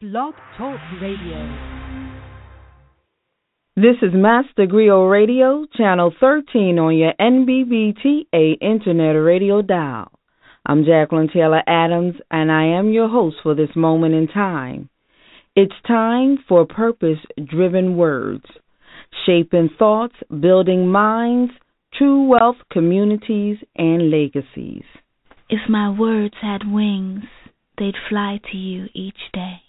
Blog Talk Radio. This is Master Griot Radio, Channel 13 on your NBBTA Internet Radio dial. I'm Jacqueline Taylor Adams, and I am your host for this moment in time. It's time for purpose driven words, shaping thoughts, building minds, true wealth, communities, and legacies. If my words had wings, they'd fly to you each day.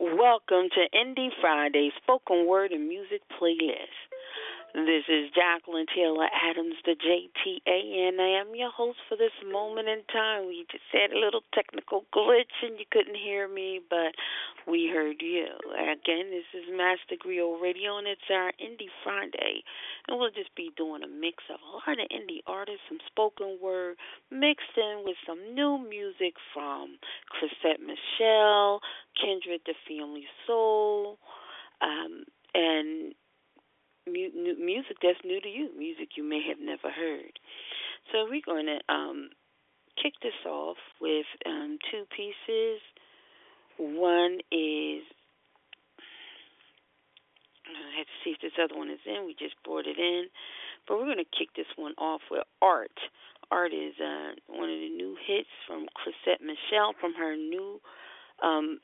Welcome to Indie Friday Spoken Word and Music Playlist. This is Jacqueline Taylor Adams, the JTA, and I am your host for this moment in time. We just had a little technical glitch and you couldn't hear me, but we heard you. Again, this is Master Griot Radio, and it's our Indie Friday. And we'll just be doing a mix of a lot of indie artists, some spoken word, mixed in with some new music from Chrisette Michele, Kindred the Family Soul, um, and mu- music that's new to you, music you may have never heard. So we're going to um, kick this off with um, two pieces. One is I have to see if this other one is in. We just brought it in, but we're going to kick this one off with art. Art is uh, one of the new hits from Chrisette Michele from her new um,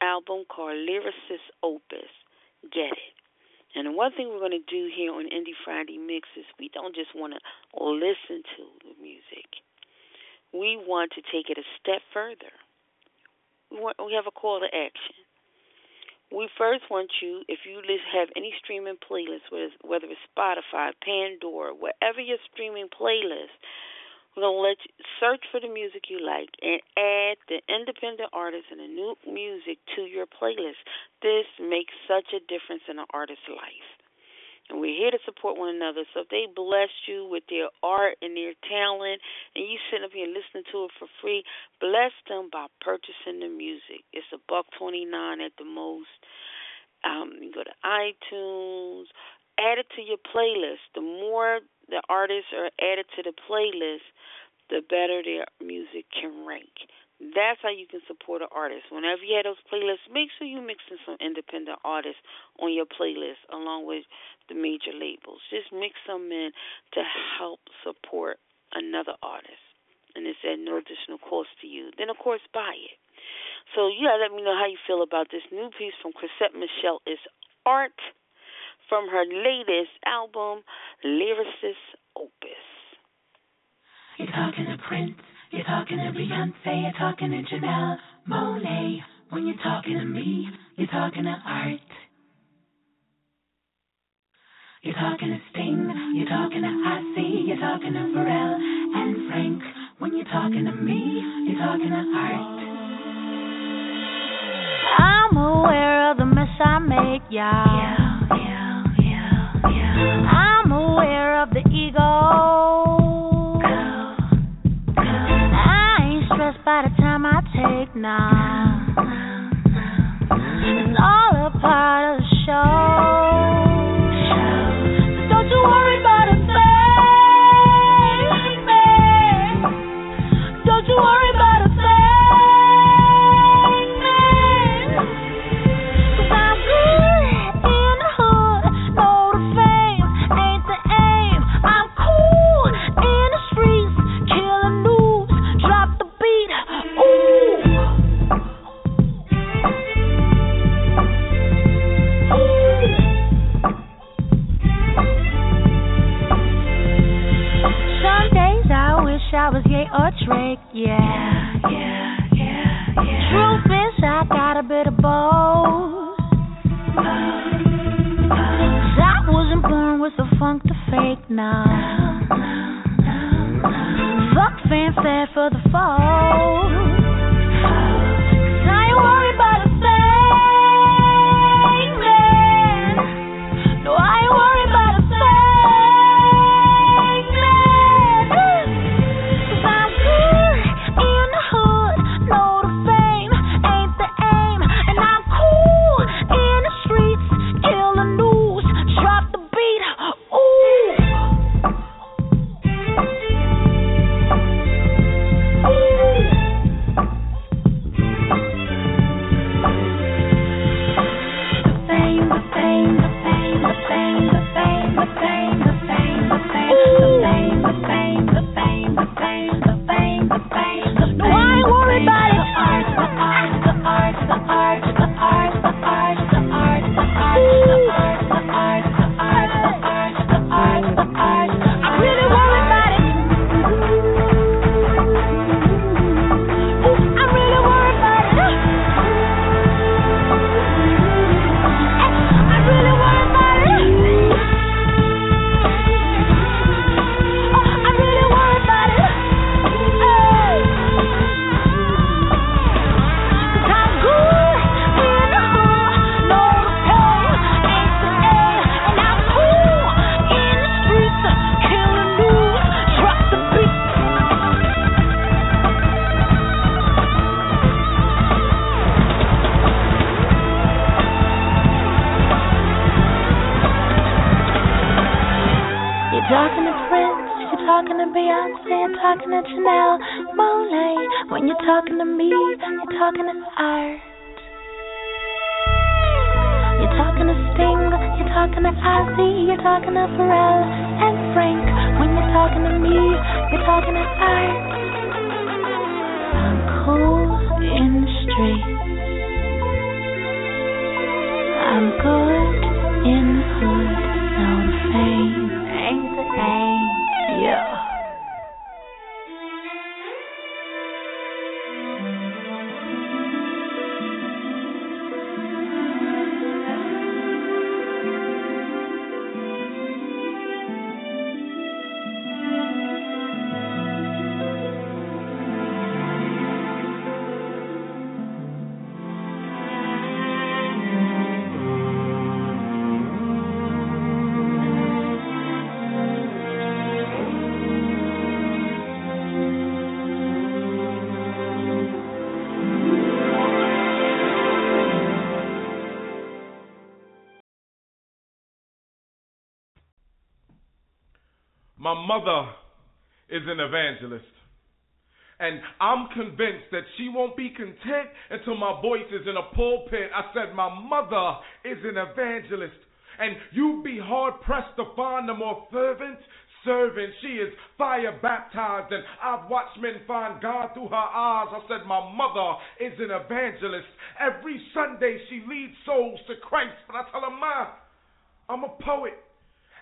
album called Lyricist Opus. Get it. And the one thing we're going to do here on Indie Friday Mix is we don't just want to listen to the music. We want to take it a step further. We want we have a call to action. We first want you, if you have any streaming playlist, whether it's Spotify, Pandora, whatever your streaming playlist, we're gonna let you search for the music you like and add the independent artists and the new music to your playlist. This makes such a difference in an artist's life. And we're here to support one another. So if they bless you with their art and their talent and you sitting up here listening to it for free, bless them by purchasing the music. It's a buck twenty nine at the most. Um, you go to iTunes, add it to your playlist. The more the artists are added to the playlist, the better their music can rank. That's how you can support an artist. Whenever you have those playlists, make sure you mix in some independent artists on your playlist along with the major labels. Just mix them in to help support another artist. And it's at no additional cost to you. Then, of course, buy it. So yeah, let me know how you feel about this new piece from Chrisette Michele. Is art from her latest album, Lyricist Opus. You're talking to Prince, you're talking to Beyonce, you're talking to Janelle Monáe. When you're talking to me, you're talking to art. You're talking to Sting, you're talking to Ozzy, you're talking to Pharrell and Frank. When you're talking to me, you're talking to art. I'm aware of the mess I make, y'all. Yeah, yeah, now. Now. Fuck fanfare for the fall. My mother is an evangelist. And I'm convinced that she won't be content until my voice is in a pulpit. I said, My mother is an evangelist. And you'd be hard pressed to find a more fervent servant. She is fire baptized, and I've watched men find God through her eyes. I said, My mother is an evangelist. Every Sunday she leads souls to Christ. But I tell her, Ma, I'm a poet.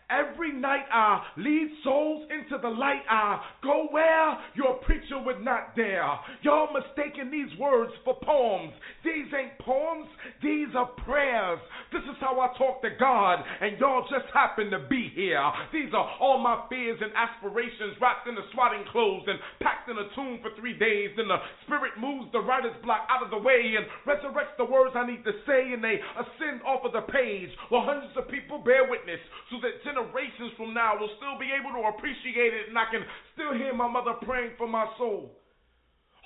Every night I lead souls into the light. I go where your preacher would not dare. Y'all mistaking these words for poems. These ain't poems, these are prayers. This is how I talk to God, and y'all just happen to be here. These are all my fears and aspirations wrapped in the swatting clothes and packed in a tomb for three days. Then the spirit moves the writer's block out of the way and resurrects the words I need to say, and they ascend off of the page while hundreds of people bear witness so that generations from now will still be able to appreciate it, and I can still hear my mother praying for my soul.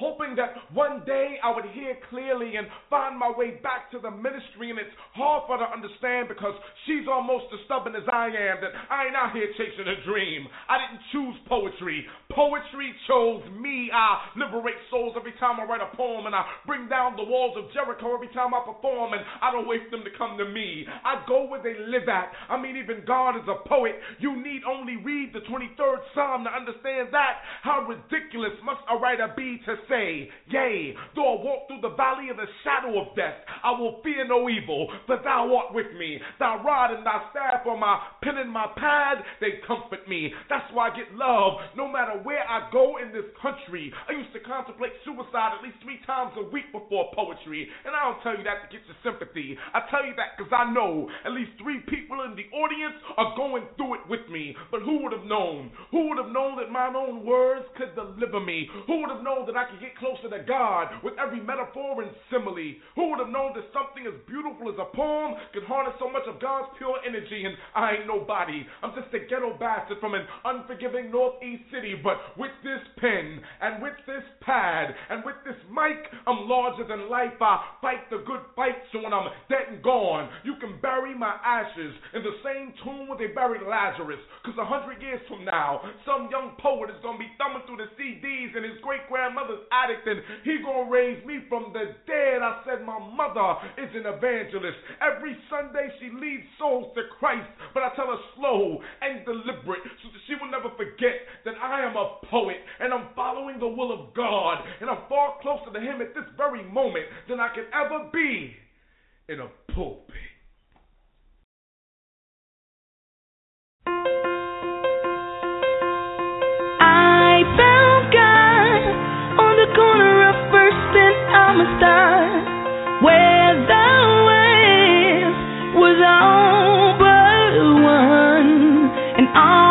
Hoping that one day I would hear clearly and find my way back to the ministry. And it's hard for her to understand because she's almost as stubborn as I am. That I ain't out here chasing a dream. I didn't choose poetry. Poetry chose me. I liberate souls every time I write a poem. And I bring down the walls of Jericho every time I perform. And I don't wait for them to come to me. I go where they live at. I mean, even God is a poet. You need only read the 23rd Psalm to understand that. How ridiculous must a writer be to say, Yea, though I walk through the valley of the shadow of death, I will fear no evil, for thou art with me. Thy rod and thy staff are my pen and my pad, they comfort me. That's why I get love no matter where I go in this country. I used to contemplate suicide at least three times a week before poetry. And I don't tell you that to get your sympathy. I tell you that because I know at least three people in the audience are going through it with me. But who would have known? Who would have known that my own words could deliver me? Who would have known that I could get closer to God with every metaphor and simile? Who would have known that something as beautiful as a poem could harness so much of God's pure energy? And I ain't nobody. I'm just a ghetto bastard from an unforgiving northeast city. But with this pen and with this pad and with this mic, I'm larger than life. I fight the good fight so when I'm dead and gone, you can bury my ashes in the same tomb where they buried Lazarus. Cause a hundred years from now, some young poet is gonna be thumbing through the CDs in his great grandmother's attic and he gonna raise me from the dead. I said my mother is an evangelist. Every Sunday she leads souls to Christ, but I tell her slow and deliberate so that she will never forget that I am a poet and I'm following the will of God and I'm far closer to him at this very moment than I could ever be in a pulpit. I found God on the corner of First and Amistad, where the wave was all but one, and all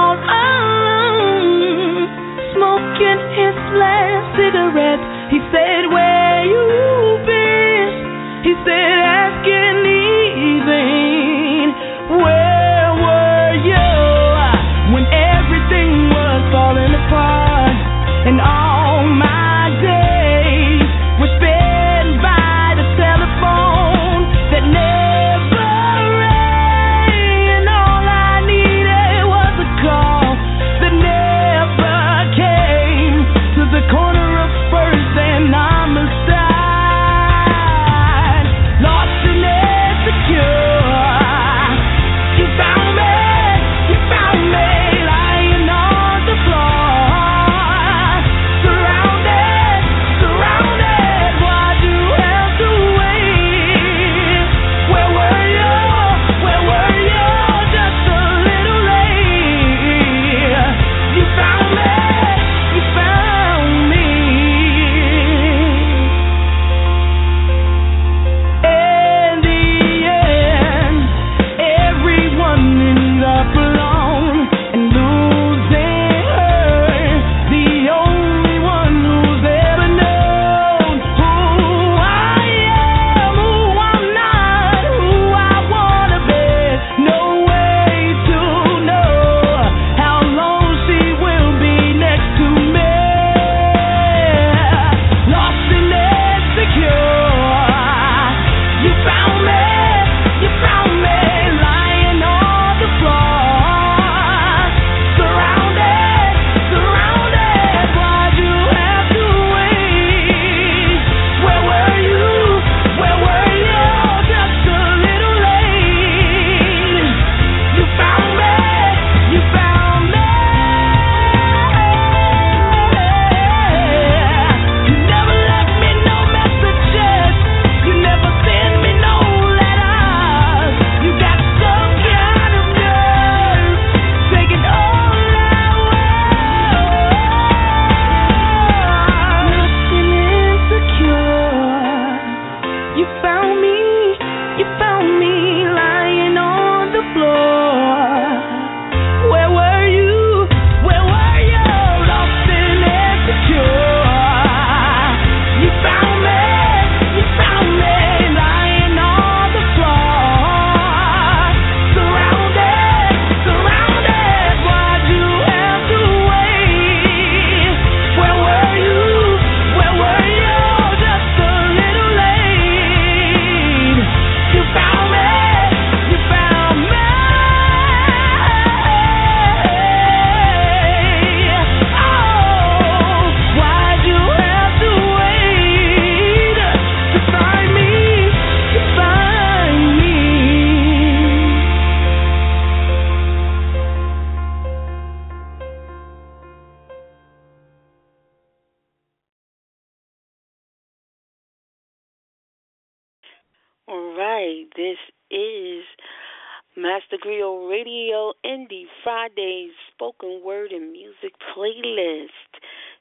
Master Radio Indie Fridays spoken word and music playlist.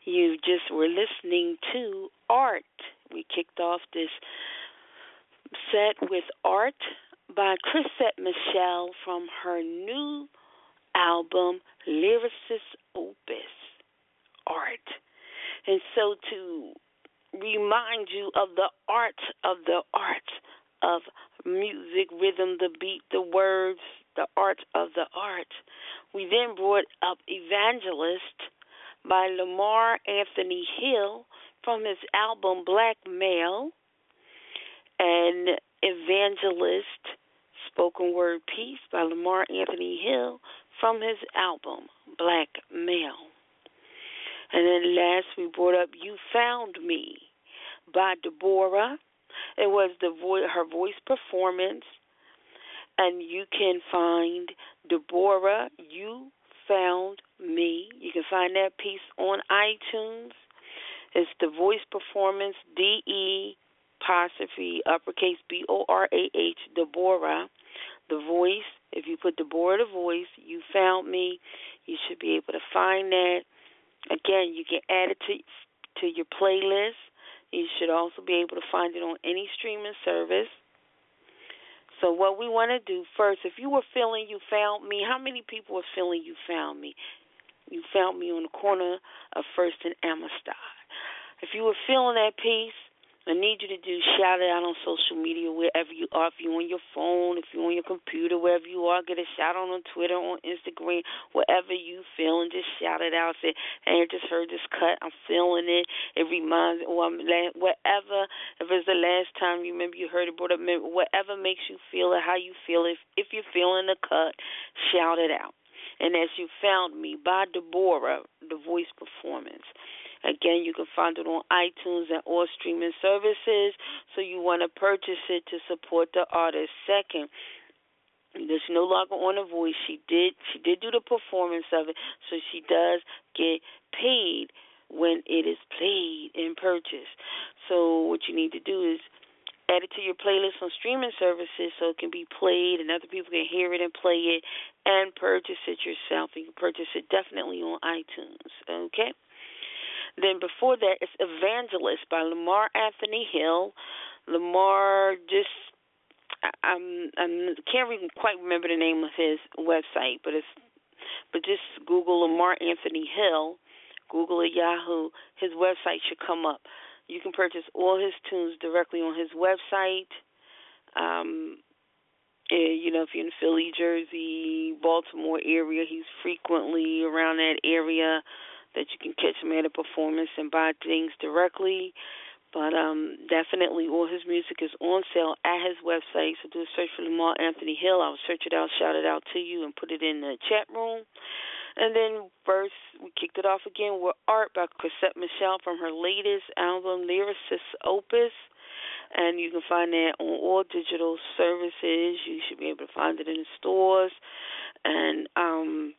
You just were listening to Art. We kicked off this set with Art by Chrisette Michele from her new album Lyricist Opus Art. And so to remind you of the art of the art of music, rhythm, the beat, the words, the art of the art. We then brought up Evangelist by Lamar Anthony Hill from his album Black Male and Evangelist Spoken Word Piece by Lamar Anthony Hill from his album Black Male. And then last we brought up You Found Me by De'Borah. It was the vo- her voice performance, and you can find De'Borah. You found me. You can find that piece on iTunes. It's the voice performance D E apostrophe uppercase B O R A H De'Borah. The voice. If you put De'Borah the voice, you found me. You should be able to find that. Again, you can add it to to your playlist. You should also be able to find it on any streaming service. So what we want to do first, if you were feeling you found me, how many people were feeling you found me? You found me on the corner of First and Amistad. If you were feeling that piece, I need you to do shout it out on social media wherever you are. If you're on your phone, if you're on your computer, wherever you are, get a shout out on Twitter, on Instagram, wherever you feel, and just shout it out. Say, "Hey, I just heard this cut. I'm feeling it. It reminds, or I'm whatever. If it's the last time you remember you heard it, brought up, whatever makes you feel it, how you feel it. If, if you're feeling the cut, shout it out. And as you found me by De'Borah, the voice performance. Again, you can find it on iTunes and all streaming services. So you want to purchase it to support the artist. Second, there's no longer on a voice. She did she did do the performance of it, so she does get paid when it is played and purchased. So what you need to do is add it to your playlist on streaming services so it can be played and other people can hear it and play it and purchase it yourself. You can purchase it definitely on iTunes. Okay? Then before that, it's Evangelist by Lamar Anthony Hill. Lamar just I'm I'm can't even quite remember the name of his website, but it's but just Google Lamar Anthony Hill, Google at Yahoo. His website should come up. You can purchase all his tunes directly on his website. Um, you know, if you're in Philly, Jersey, Baltimore area, he's frequently around that area that you can catch him at a performance and buy things directly. But um, definitely, all his music is on sale at his website. So do a search for Lamar Anthony Hill. I'll search it out, shout it out to you, and put it in the chat room. And then first, we kicked it off again with Art by Chrisette Michele from her latest album, Lyricist Opus. And you can find that on all digital services. You should be able to find it in the stores. And um,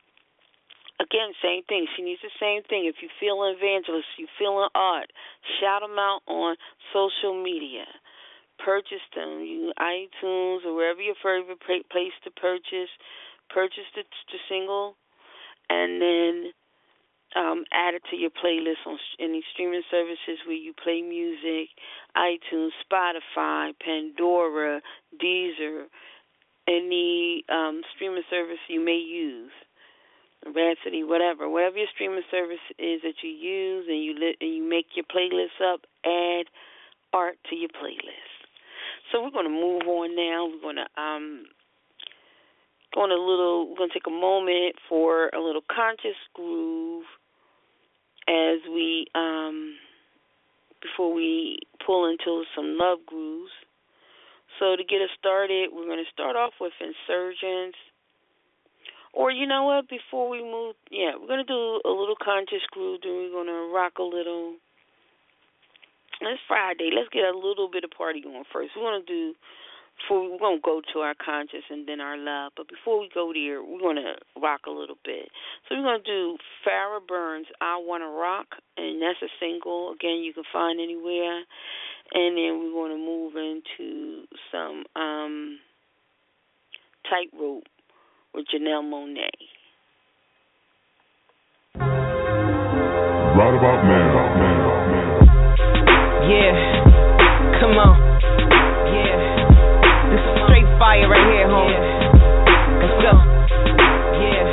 again, same thing. She needs the same thing. If you feel an evangelist, you feel an art, shout them out on social media. Purchase them, you iTunes or wherever your favorite place to purchase. Purchase the, the single, and then um, add it to your playlist on any streaming services where you play music, iTunes, Spotify, Pandora, Deezer, any um, streaming service you may use. Rhapsody, whatever, whatever your streaming service is that you use, and you li- and you make your playlist up, add art to your playlist. So we're going to move on now. We're going to um go on a little. We're going to take a moment for a little conscious groove as we um before we pull into some love grooves. So to get us started, we're going to start off with Insurgents or you know what? Before we move, yeah, we're gonna do a little conscious groove. Then we're gonna rock a little. It's Friday. Let's get a little bit of party going first. We're gonna do. Before we're gonna go to our conscious and then our love, but before we go there, we're gonna rock a little bit. So we're gonna do Farrah Burns' "I Wanna Rock," and that's a single. Again, you can find anywhere. And then we're gonna move into some um Tightrope with Janelle Monáe. Right about now. Yeah, come on. Yeah, this is straight fire right here, homie. Let's go. Yeah,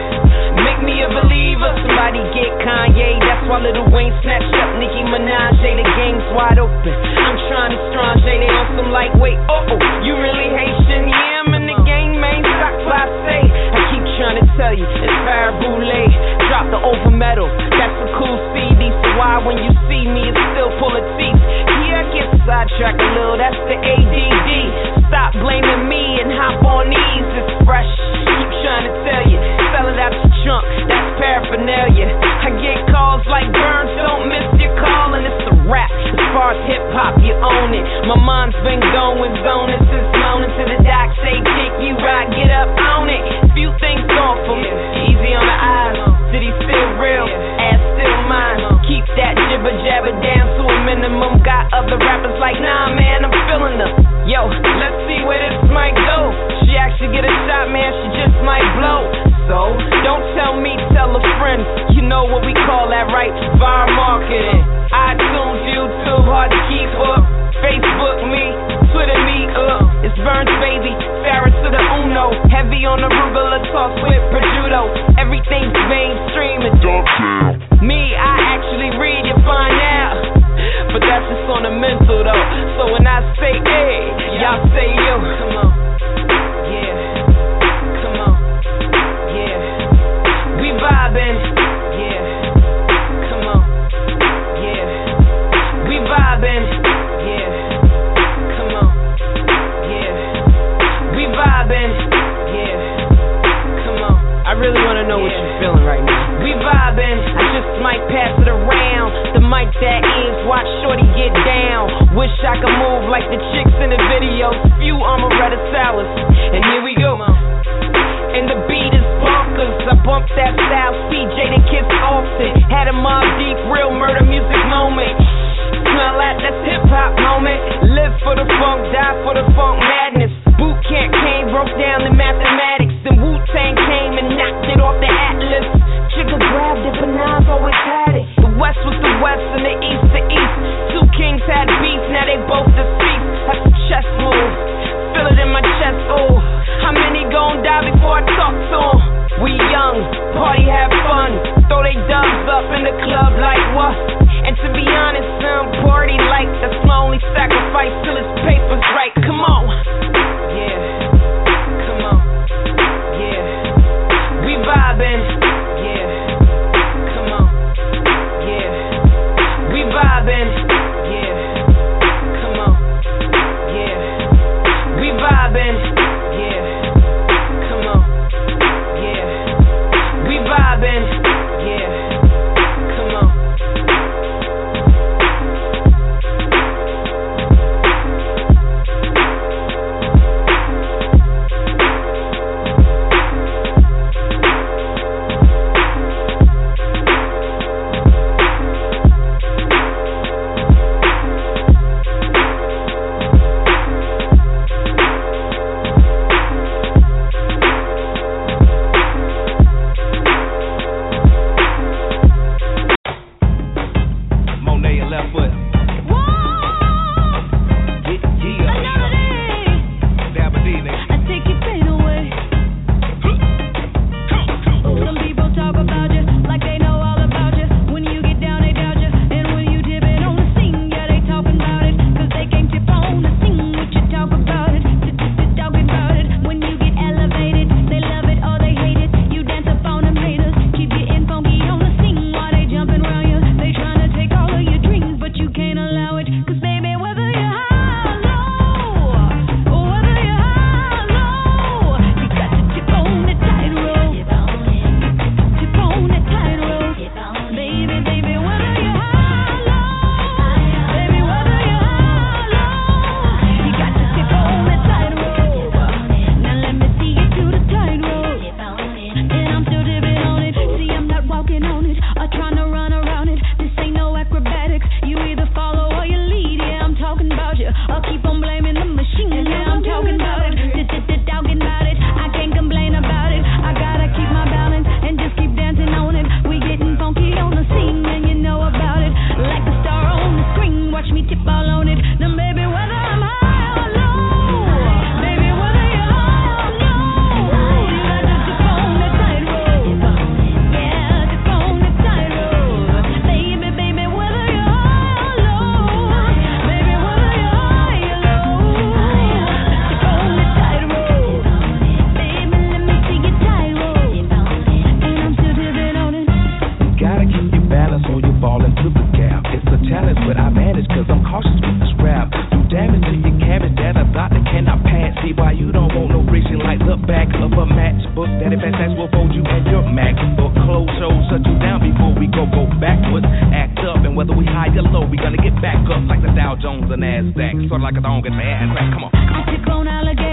make me a believer. Somebody get Kanye. That's why Lil Wayne snatched up Nicki Minaj. The game's wide open. I'm trying to strange. They on some lightweight. Oh, oh, you really Haitian? Yeah, trying to tell you, it's Farrah Boulay. Drop the over metal. That's a cool CD. So why when you see me, it's still full of teeth. Yeah, I get sidetracked a little. That's the ADD. Stop blaming me and hop on these. It's fresh. Keep trying to tell you. Sell it out your trunk. That's paraphernalia. I get calls like Burns. Don't miss your call. And it's a rap. As far as hip hop, you own it. My mind's been going zoning since moaning to the doc. Say, kick you right. Get up on it. Things gone for. Easy on the eyes. City still real. Ass still mine. Keep that jibber jabber down to a minimum. Got other rappers like, nah, man, I'm feeling them. Yo, let's see where this might go. She actually get a shot, man. She just might blow. So, don't tell me, tell a friend. You know what we call that, right? Viral marketing. iTunes, YouTube, hard to keep up. Facebook me, Me up. It's Burns, baby. Farrah to the Uno. Heavy on the arugula toss with prosciutto. Everything's mainstream and Me, I actually read and find out. But that's just on the mental though. So when I say hey, y'all say yo. Come on. Yeah. Come on. Yeah. We vibing. Vibing. Yeah. Come on. I really wanna know what you're feeling right now. We vibing. I just might pass it around. The mic that is, watch Shorty get down. Wish I could move like the chicks in the videos. Few Amaretta salads. And here we go. And the beat is bonkers. I bumped that style, CJ the Kiss Austin. Had a Mobb Deep, real murder music moment. Smell that, that's hip hop moment. Live for the funk, die for the funk madness. Boot camp broke down the mathematics. And Wu Tang came and knocked it off the atlas. Chicka grabbed it, but Nas always had it. The West was the West and the East the East. Two kings had beef, now they both deceased. That's a chess move. Feel it in my chest, ooh. How many gon' die before I talk to 'em? We young, party have fun. Throw they dubs up in the club like what? And to be honest, some party like that's my only sacrifice till his paper's right. stones, a NASDAQ. Sort of like a dog in my ass. Come on. Come on.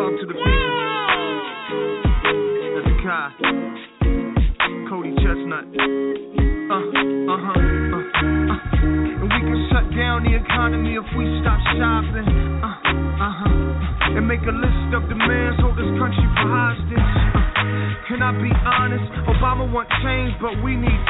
Talk to the people. That's Kai. Cody ChesnuTT. Uh, uh-huh, uh, uh. And we can shut down the economy if we stop shopping. Uh, uh-huh. And make a list of demands, hold this country for hostage. Uh, can I be honest? Obama wants change, but we need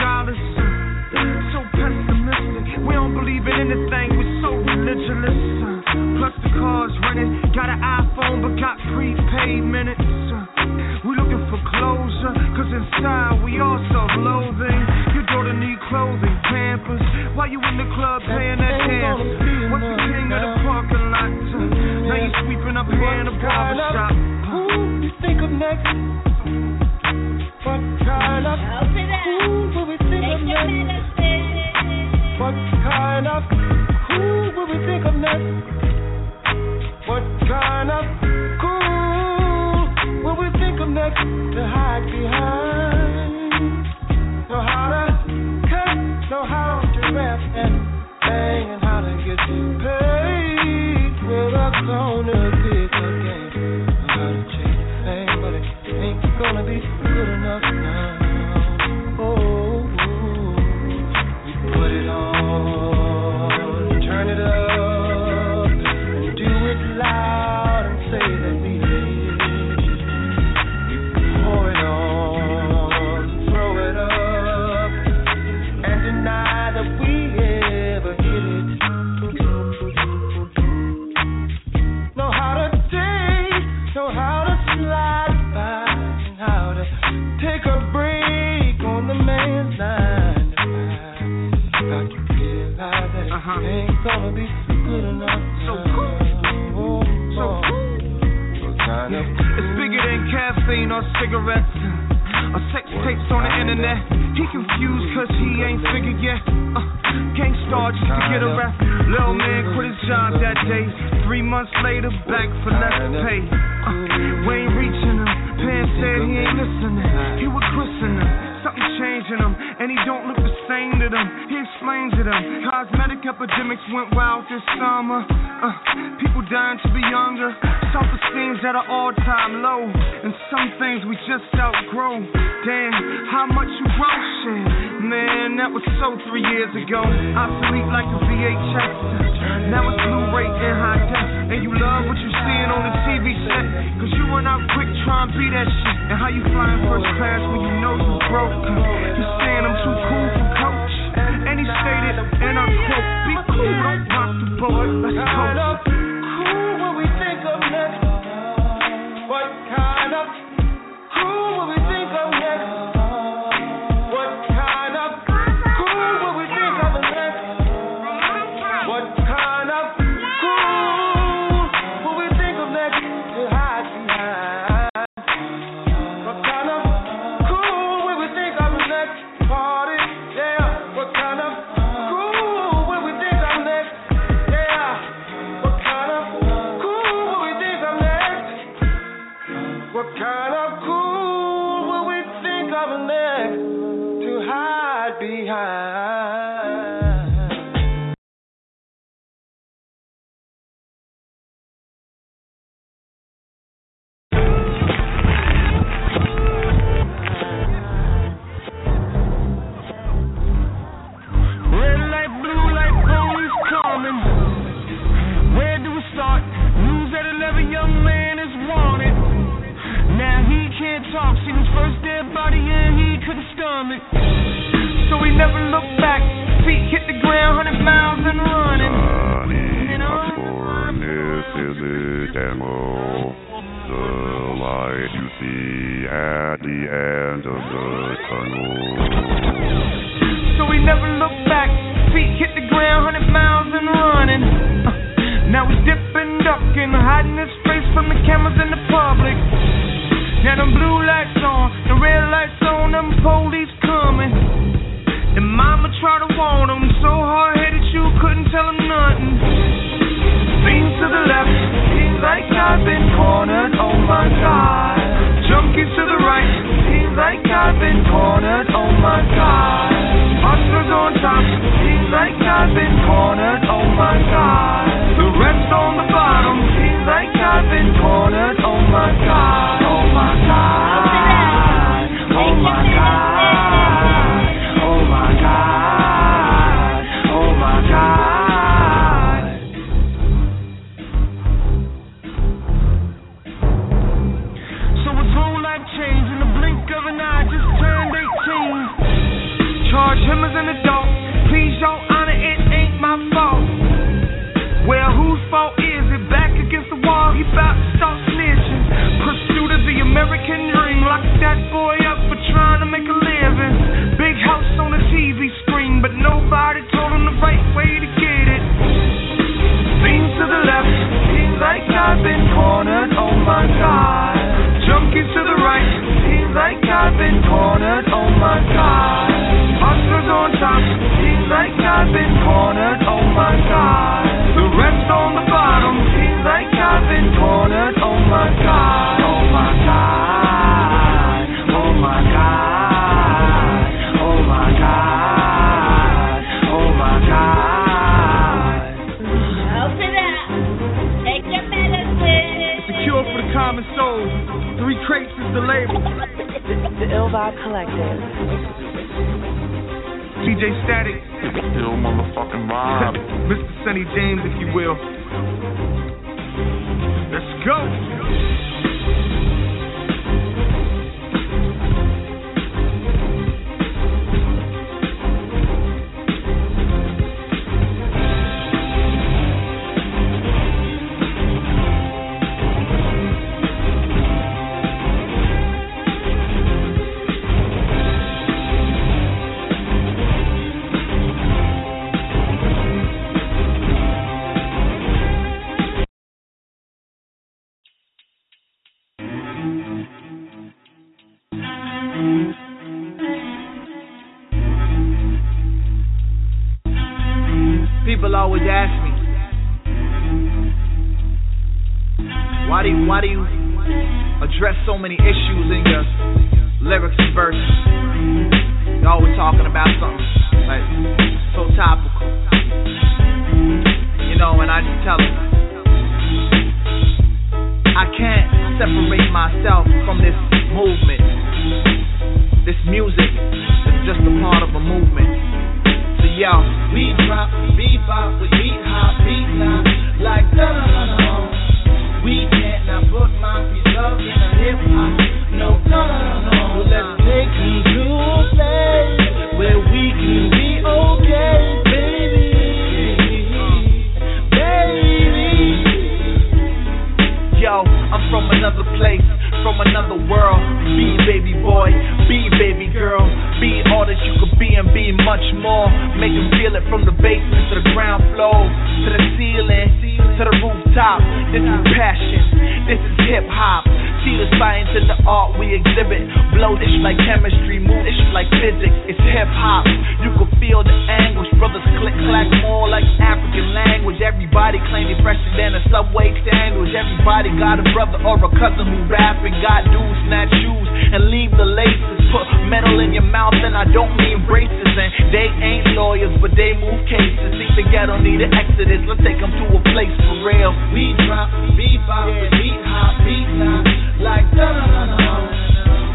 I don't mean braces. And they ain't lawyers, but they move cases. See the ghetto need an exodus. Let's take them to a place for real. We drop beat bop with beat hop beat now like da da da.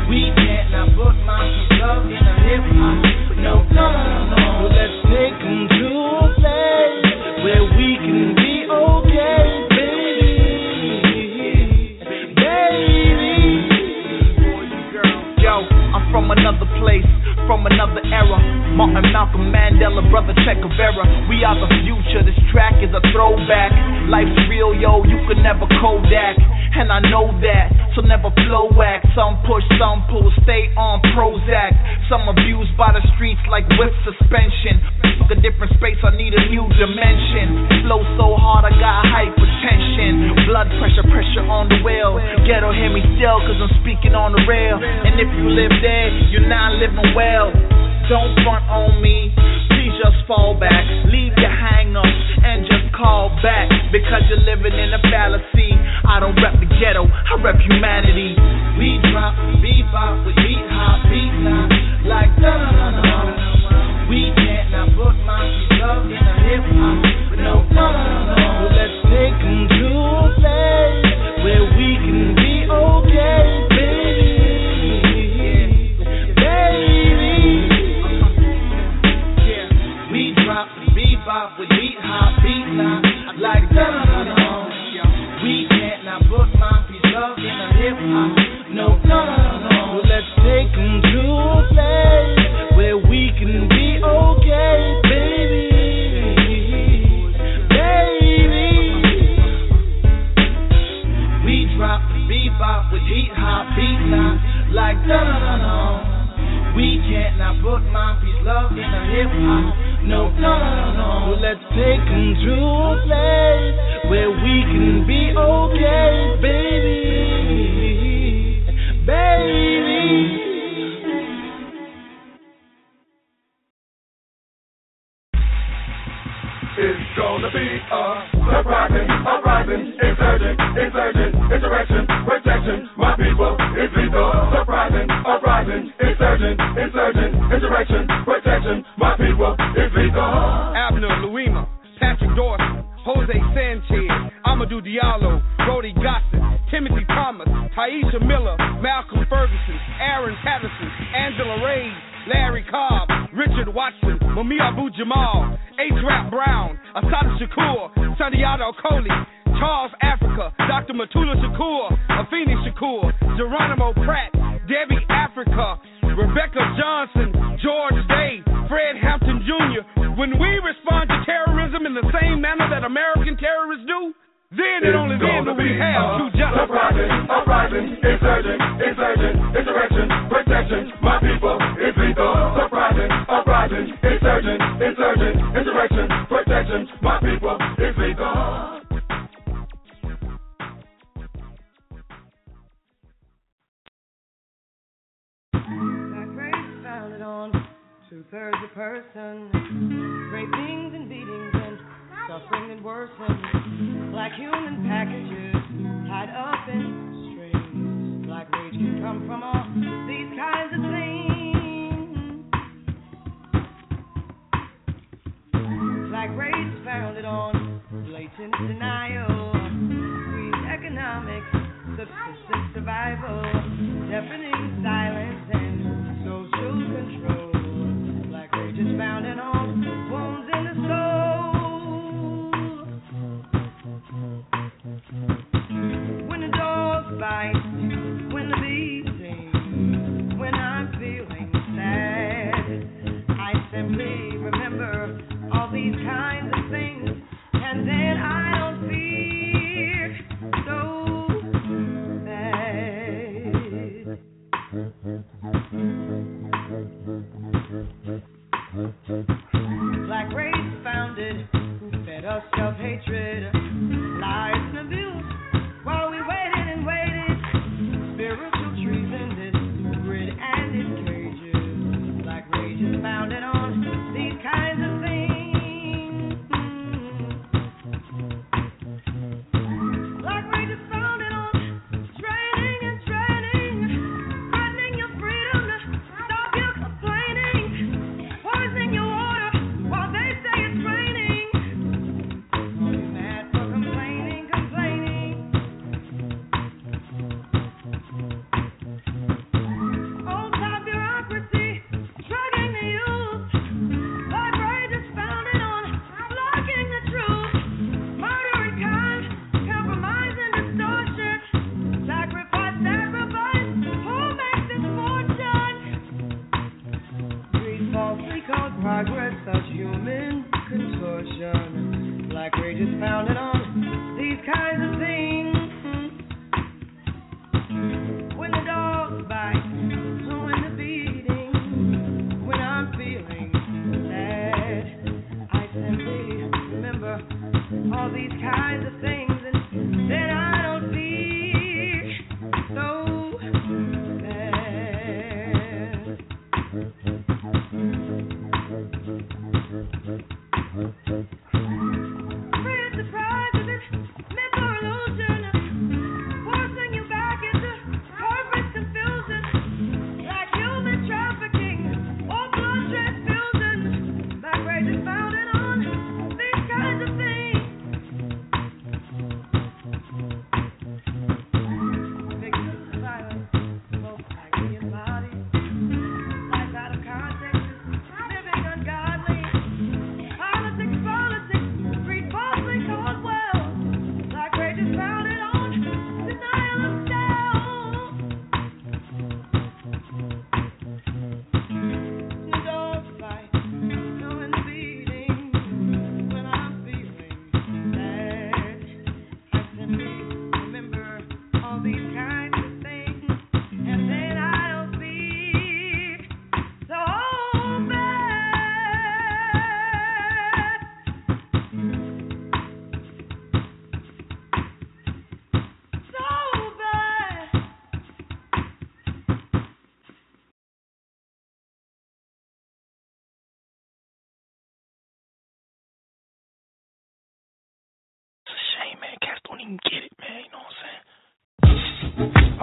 We can't not put my of in a hip hop. No da da da. So let's Martin, Malcolm, Mandela, brother Che Guevara. We are the future. This track is a throwback. Life's real, yo. You could never Kodak, and I know that. So never flow whack. Some push, some pull. Stay on Prozac. Some abused by the streets like whip suspension. Fuck a different space. I need a new dimension. Flow so hard, I got hypertension. Blood pressure, pressure on the wheel. Ghetto hear me still, cause I'm speaking on the rail. And if you live there, you're not living well. Don't front on me. Please just fall back. Leave your hang ups and just call back. Because you're living in a fallacy. I don't rep the ghetto, I rep humanity. We drop beat bop with beat hop beat now like da da da da. We can't not put my of in a hip hop. No da da da No, no, no, no. So let's take 'em to a place where we can be okay, baby, baby. It's gonna be a surprising, uprising, insurgent, insurgent, insurrection, protection. My people, it's lethal. Surprising, uprising, insurgent, insurgent, insurrection, protection. My people, it's lethal. Abner Louima, Patrick Dawson, Jose Sanchez, Amadou Diallo, Brody Gossett, Timothy Thomas, Tyisha Miller, Malcolm Ferguson, Aaron Patterson, Angela Ray, Larry Cobb, Richard Watson, Mumia Abu Jamal, H. Rap Brown, Assata Shakur, Sundiata Acoli, Charles Africa, Dr. Mutulu Shakur, Afeni Shakur, Geronimo Pratt, Debbie Africa, Rebecca Johnson, George Day, Fred Hampton Jr. When we respond to terrorism in the same manner that American terrorists do, then and only then will we have true justice. Uprising, uprising, insurgent, insurgent, insurrection, protection. My people, it's lethal. Surprising, uprising, insurgent, insurgent, insurrection, protection. My people, it's lethal. Founded on two thirds a person, rapings and beatings and suffering and worsen. Like human packages tied up in strings. Black rage can come from all these kinds of things. Black rage founded on blatant denial, squeezed economics, subsistence survival, deafening silence and social control. Self hatred,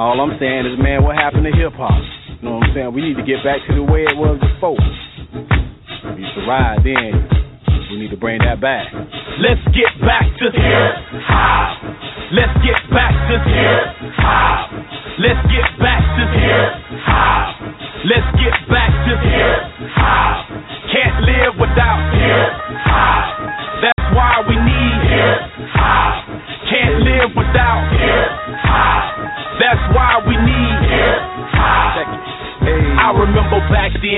All I'm saying is, man, what happened to hip hop? You know what I'm saying? We need to get back to the way it was before. We used to ride then. We need to bring that back. Let's get back to hip hop. Let's get back to hip hop. Let's get back to hip hop. Let's get back to hip hop. Can't live without hip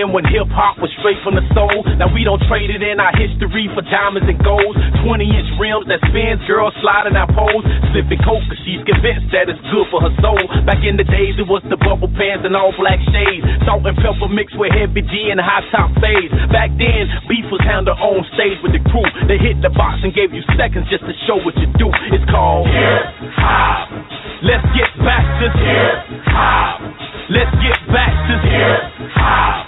then when hip hop was straight from the soul. Now we don't trade it in our history for diamonds and golds. 20 inch rims that spins, girls sliding our poles. Slipping coke cause she's convinced that it's good for her soul. Back in the days it was the bubble pants and all black shades. Salt-N-Pepa mixed with Heavy D and high top fades. Back then, beef was handled on stage with the crew. They hit the box and gave you seconds just to show what you do. It's called hip hop. Let's get back to hip hop. Let's get back to hip hop.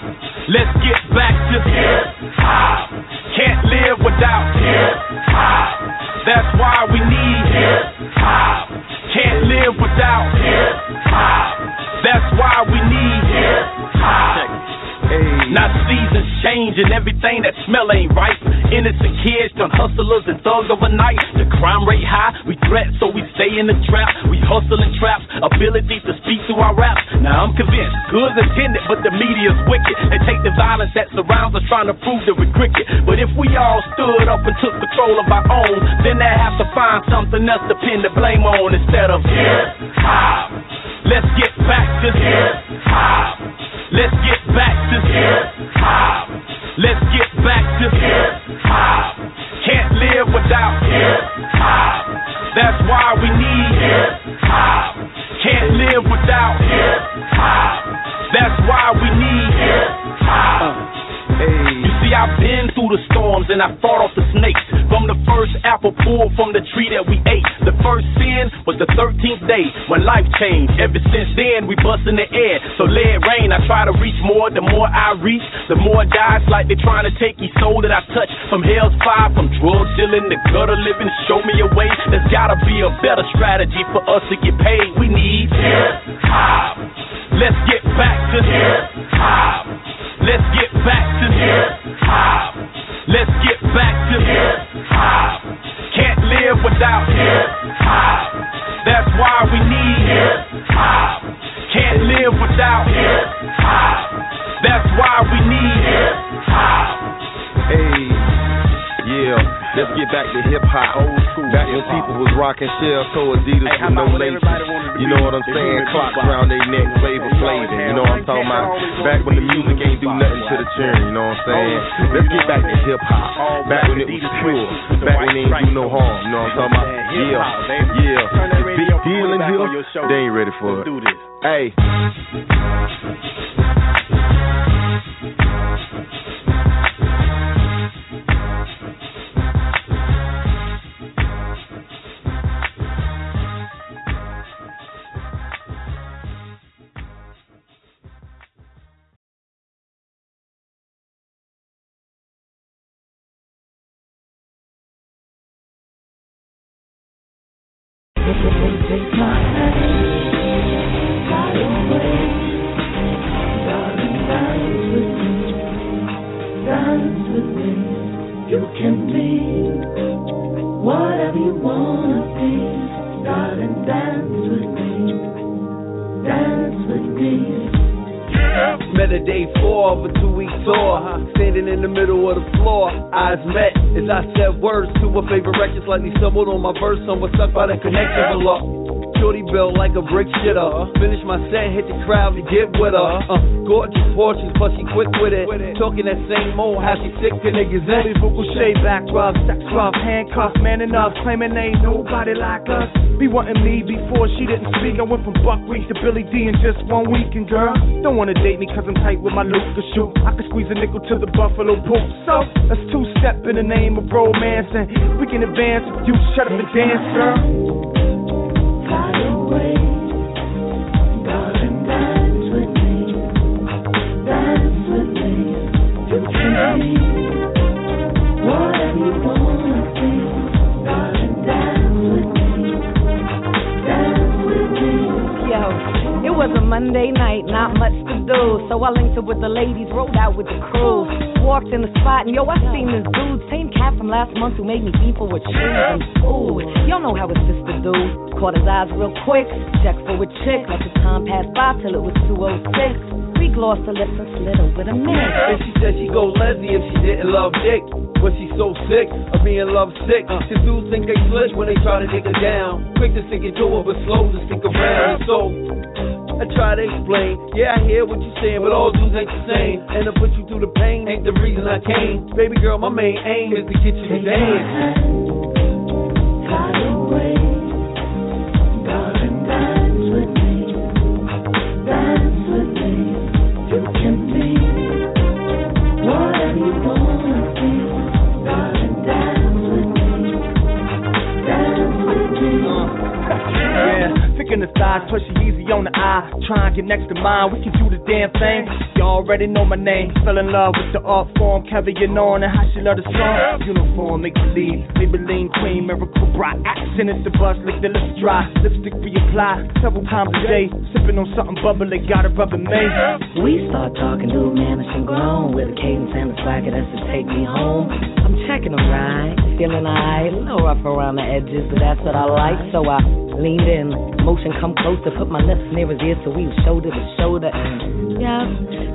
Let's get back to hip hop. Can't live without hip hop. That's why we need hip hop. Can't live without hip hop. That's why we need hip hop. Now seasons change and everything that smell ain't right. Innocent kids turn hustlers and thugs overnight. The crime rate high, we threat so we stay in the trap. We hustle traps, ability to speak through our raps. Now I'm convinced, good intended, but the media's wicked. They take the violence that surrounds us trying to prove that we're cricket. But if we all stood up and took control of our own, then they have to find something else to pin the blame on instead of hip hop. Let's get back to hip hop. Let's get back to hip hop. Let's the and I fought off the snakes. From the first apple pulled from the tree that we ate. The first sin was the 13th day when life changed. Ever since then, we bust in the air. So let it rain. I try to reach more. The more I reach, the more dies like they're trying to take each soul that I touch. From hell's fire, from drug dealing to gutter living. Show me a way. There's gotta be a better strategy for us to get paid. We need hip hop. Let's get back to hip hop. Let's get back to hip hop. Let's get back to hip hop. Can't live without hip hop. That's why we need hip hop. Can't live without hip hop. That's why we need hip hop. Hey, yeah, let's get back to hip hop. Back when people was rocking shell toe Adidas with no laces. You know what I'm saying? Clocks around their neck, Flavor Flav. You know what I'm talking about? Back when the music ain't do nothing to the tune. You know what I'm saying? Let's get back to hip hop. Back when it was pure. Back when it ain't do no harm. You know what I'm talking about? Yeah, yeah. The big deal in here. They ain't ready for it. Hey. Met a day four of a two week tour. Standing in the middle of the floor, eyes met as I said words to a favorite record. Slightly stumbled on my verse, was stuck by the connection below. Shorty built like a brick shitter. Finish my set, hit the crowd to get with her. Uh, gorgeous portions, plus she quick with it. Talking that same old, how she sick to niggas in. Vocal shade backdrop, sex rough, handcuffs, man enough, claiming ain't nobody like us. Be wanting me before she didn't speak. I went from buck Buckwheat to Billy Dee in just one week, and girl, don't wanna date me cause I'm tight with my Luca shoe. I could squeeze a nickel to the Buffalo poop. So, let's two step in the name of romance, and we can advance if you shut up and dance, girl. Yo, it was a Monday night, not much do. So I linked up with the ladies, rolled out with the crew. Walked in the spot, and yo, I seen this dude, same cat from last month who made me people with shoes and food. Y'all know how his sister do. Caught his eyes real quick, checked for a chick, let the time pass by till it was 206. We glossed her lips and slid over the mix. And she said she go lesbian if she didn't love dick. But she's so sick of being love sick. Uh. Cause dudes think they slick when they try to dig her down. Quick to stick it to her, but slow to stick around. So I try to explain. Yeah, I hear what you're saying, but all dudes ain't the same. And to put you through the pain ain't the reason I came. Baby girl, my main aim is to get you to dance. Eye. Try and get next to mine, we can do the damn thing. You already know my name. Fell in love with the art form, carrying on and how she love the song. Uniform, make believe. Maybelline Queen, Miracle Bright. Accent is the buzz, lick the lips dry. Lipstick reapply several times a day. Sipping on something bubbly, got it rubbing me. We start talking to a man and grown with a cadence and a swagger that's to take me home. I'm checking them right, feeling alright, a little rough around the edges, but that's what I like. So I leaned in, motion come closer, put my lips near his ear so we was shoulder to shoulder. And yeah,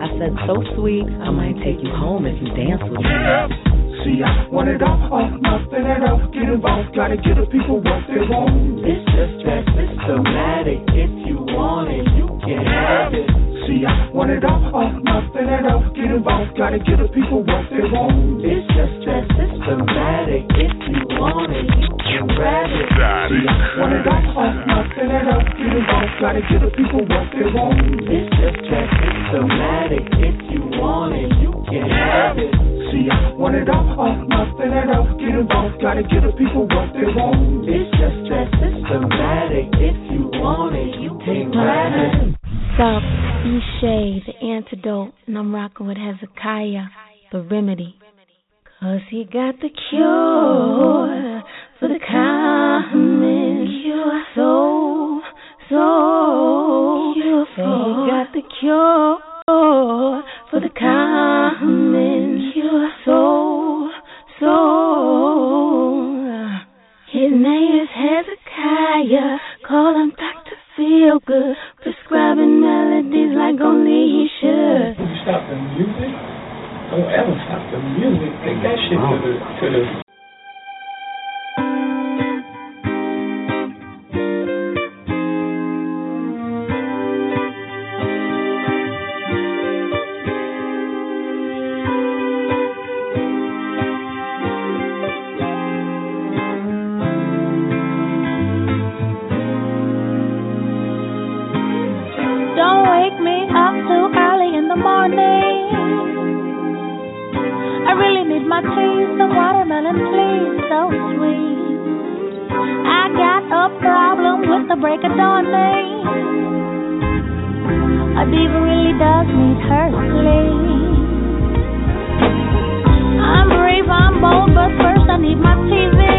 I said so sweet, I might take you home if you dance with me. See, I want it all, all, nothing at all. Get involved, gotta give the people what they want. It's just that systematic. If you want it, you can have it. See, I want it all, all, nothing at all. Get involved, gotta give the people what they want. It's just that systematic. If you want it, you can grab it. See, I want it all, all, nothing at all. Get involved, gotta give the people what they want. It's just that systematic. If you want it, you can have it. See, I want it all, all, nothing at all. Get involved, gotta give the people what they want. It's just that systematic. If you want it, you can grab it. Sup, Ishay, the antidote, and I'm rocking with Hezekiah, the remedy. Cause he got the cure for the common cure. So, so. He got the cure for the common cure. So, so. His name is Hezekiah. Call him Dr. Feel Good. Prescribing melodies like only he should. Stop the music. Don't ever stop the music. Take that shit to the to the. I got a problem with the break of dawning. A diva really does need her sleep. I'm brave, I'm bold, but first I need my TV.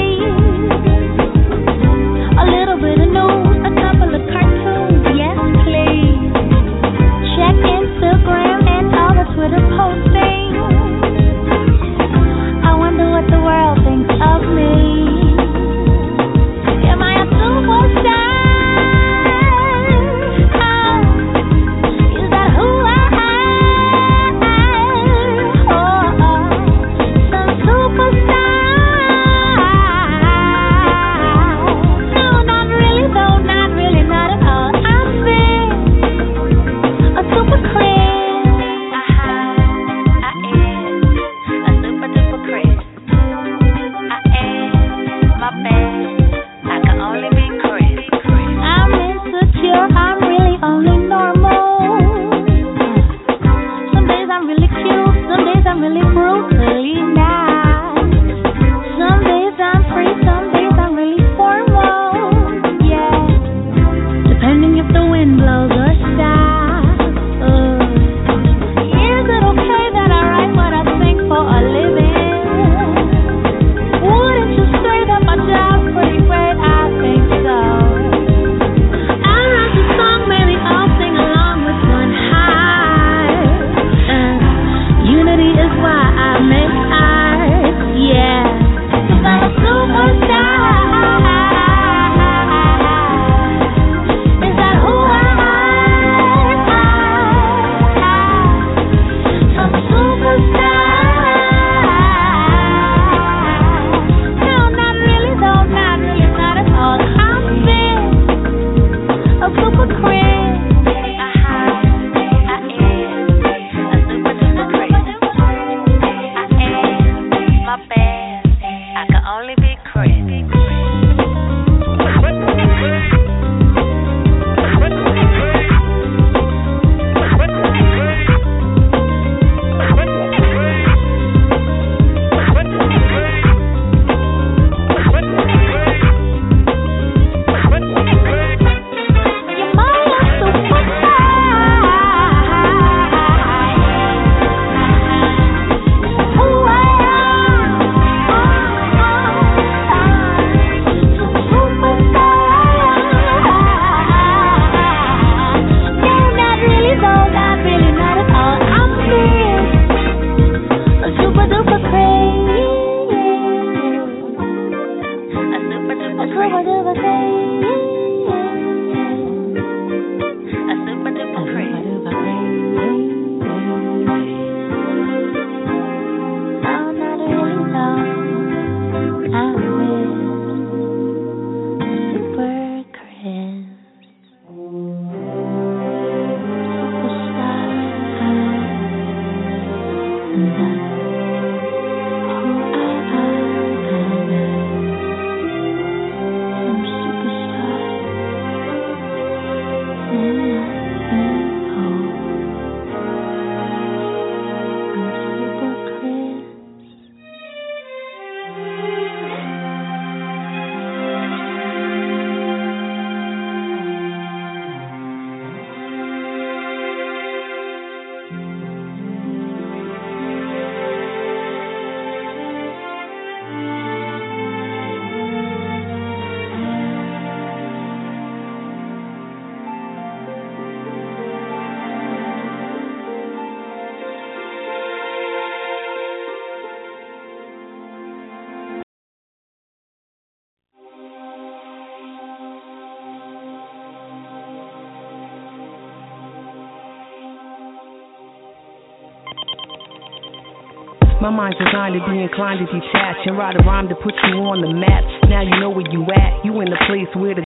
My mind's designed to be inclined to detach and write a rhyme to put you on the map. Now you know where you at. You in the place where the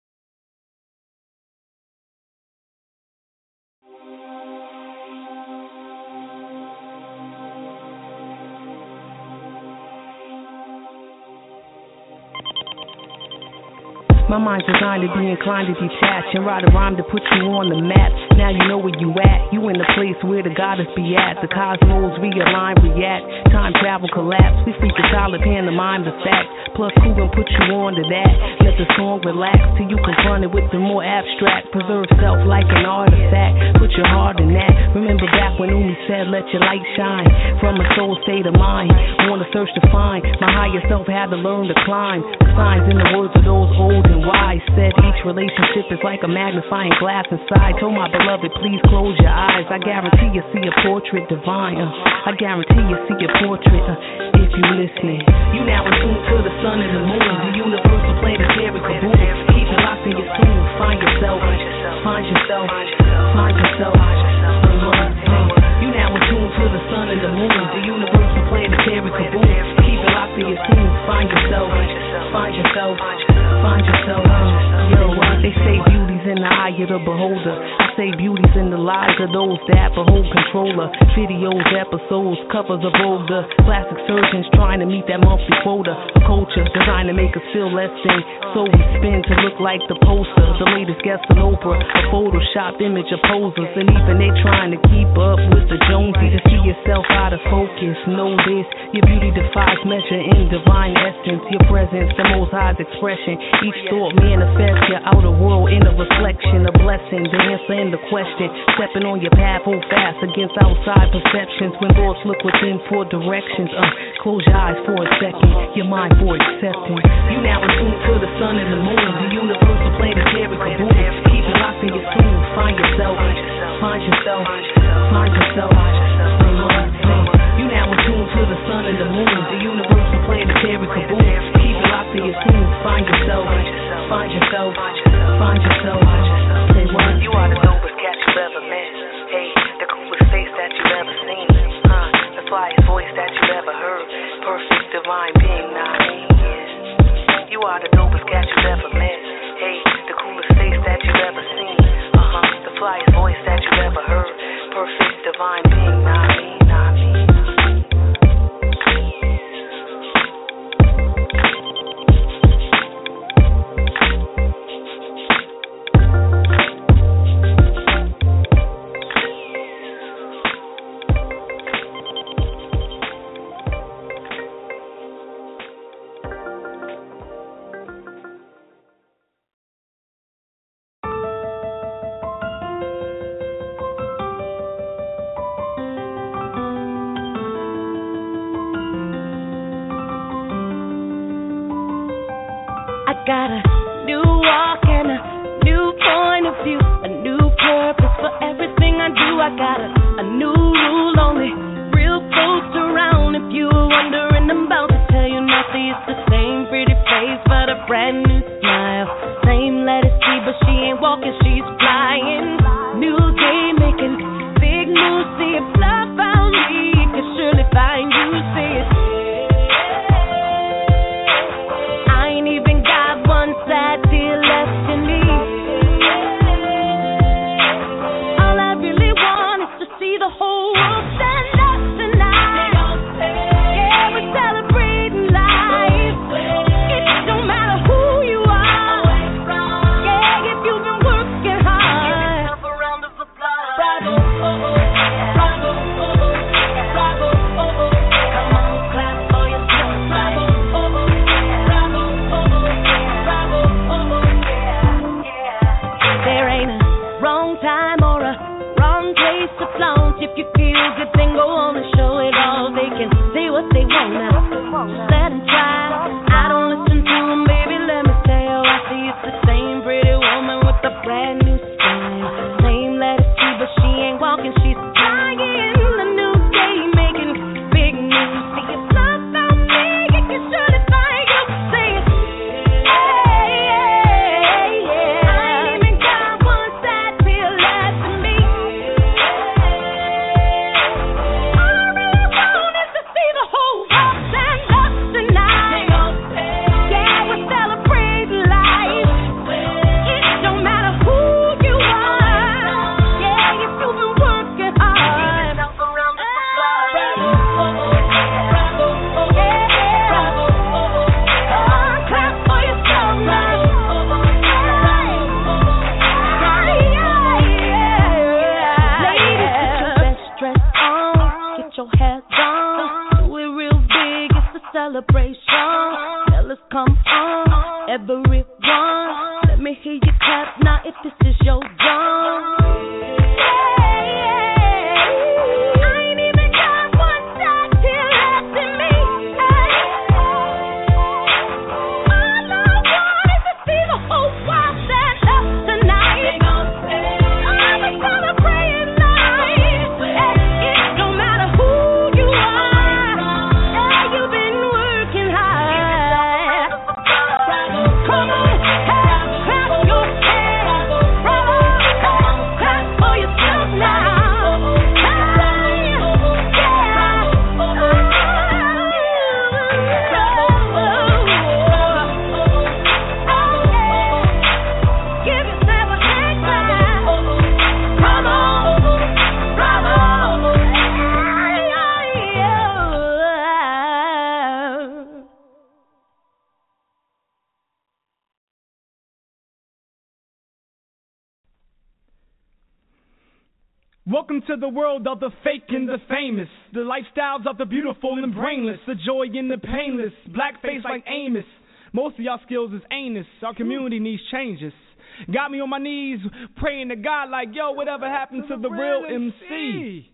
My mind's designed to be inclined to detach and write a rhyme to put you on the map. Now you know where you at. You in the place where the goddess be at. The cosmos realign, react. Time travel collapse. We speak the solid pen, the fact. Plus cool and put you on to that. Let the song relax till you confront it with the more abstract. Preserve self like an artifact. Put your heart in that. Remember back when Umi said, let your light shine. From a soul state of mind. On a search to find. My higher self had to learn to climb. The signs in the words of those old and wise said each relationship is like a magnifying glass inside. Told my beloved, please close your eyes. I guarantee you see a portrait divine. Uh, I guarantee you see a portrait uh, if you listening. You now attuned to the sun and the moon. The universal plan planetary kaboom. Keep it locked in your tune. Find yourself. Find yourself. Find yourself. You now attuned to the sun and the moon. The universal planetary kaboom. Keep it locked in your. Find yourself. Find yourself. Find yourself. Yo, they say beauty's in the eye of the beholder. I say beauty's in the lives of those that behold controller. Videos, episodes, covers of older. Plastic surgeons trying to meet that monthly quota. Culture designed to make us feel less than. So we spin to look like the poster. The latest guest on Oprah. A photoshopped image of posers. And even they trying to keep up with the Jonesie to see yourself out of focus. Know this, your beauty defies measure in divine essence. Your presence, the most high's expression. Each thought manifests your outer world in a reflection, a blessing, the answer in the question. Stepping on your path, hold fast against outside perceptions. When thoughts look within for directions, uh, close your eyes for a second, your mind for acceptance. You now attuned to the sun and the moon, the universal planetary kaboom. Keep it locked in your soul, find yourself, find yourself, find yourself. You now attuned to the sun and the moon, the universal planetary kaboom. Keep it locked in your soul, find yourself, find yourself, find yourself. Say what? You are the are the dopest cat you've ever met. Hey, the coolest face that you've ever seen. Uh huh. The flyest voice that you've ever heard. Perfect divine being, world of the fake and the famous, the lifestyles of the beautiful and the brainless, the joy and the painless, blackface like Amos. Most of y'all skills is anus. Our community needs changes. Got me on my knees praying to God like, yo, whatever happened to the real MC?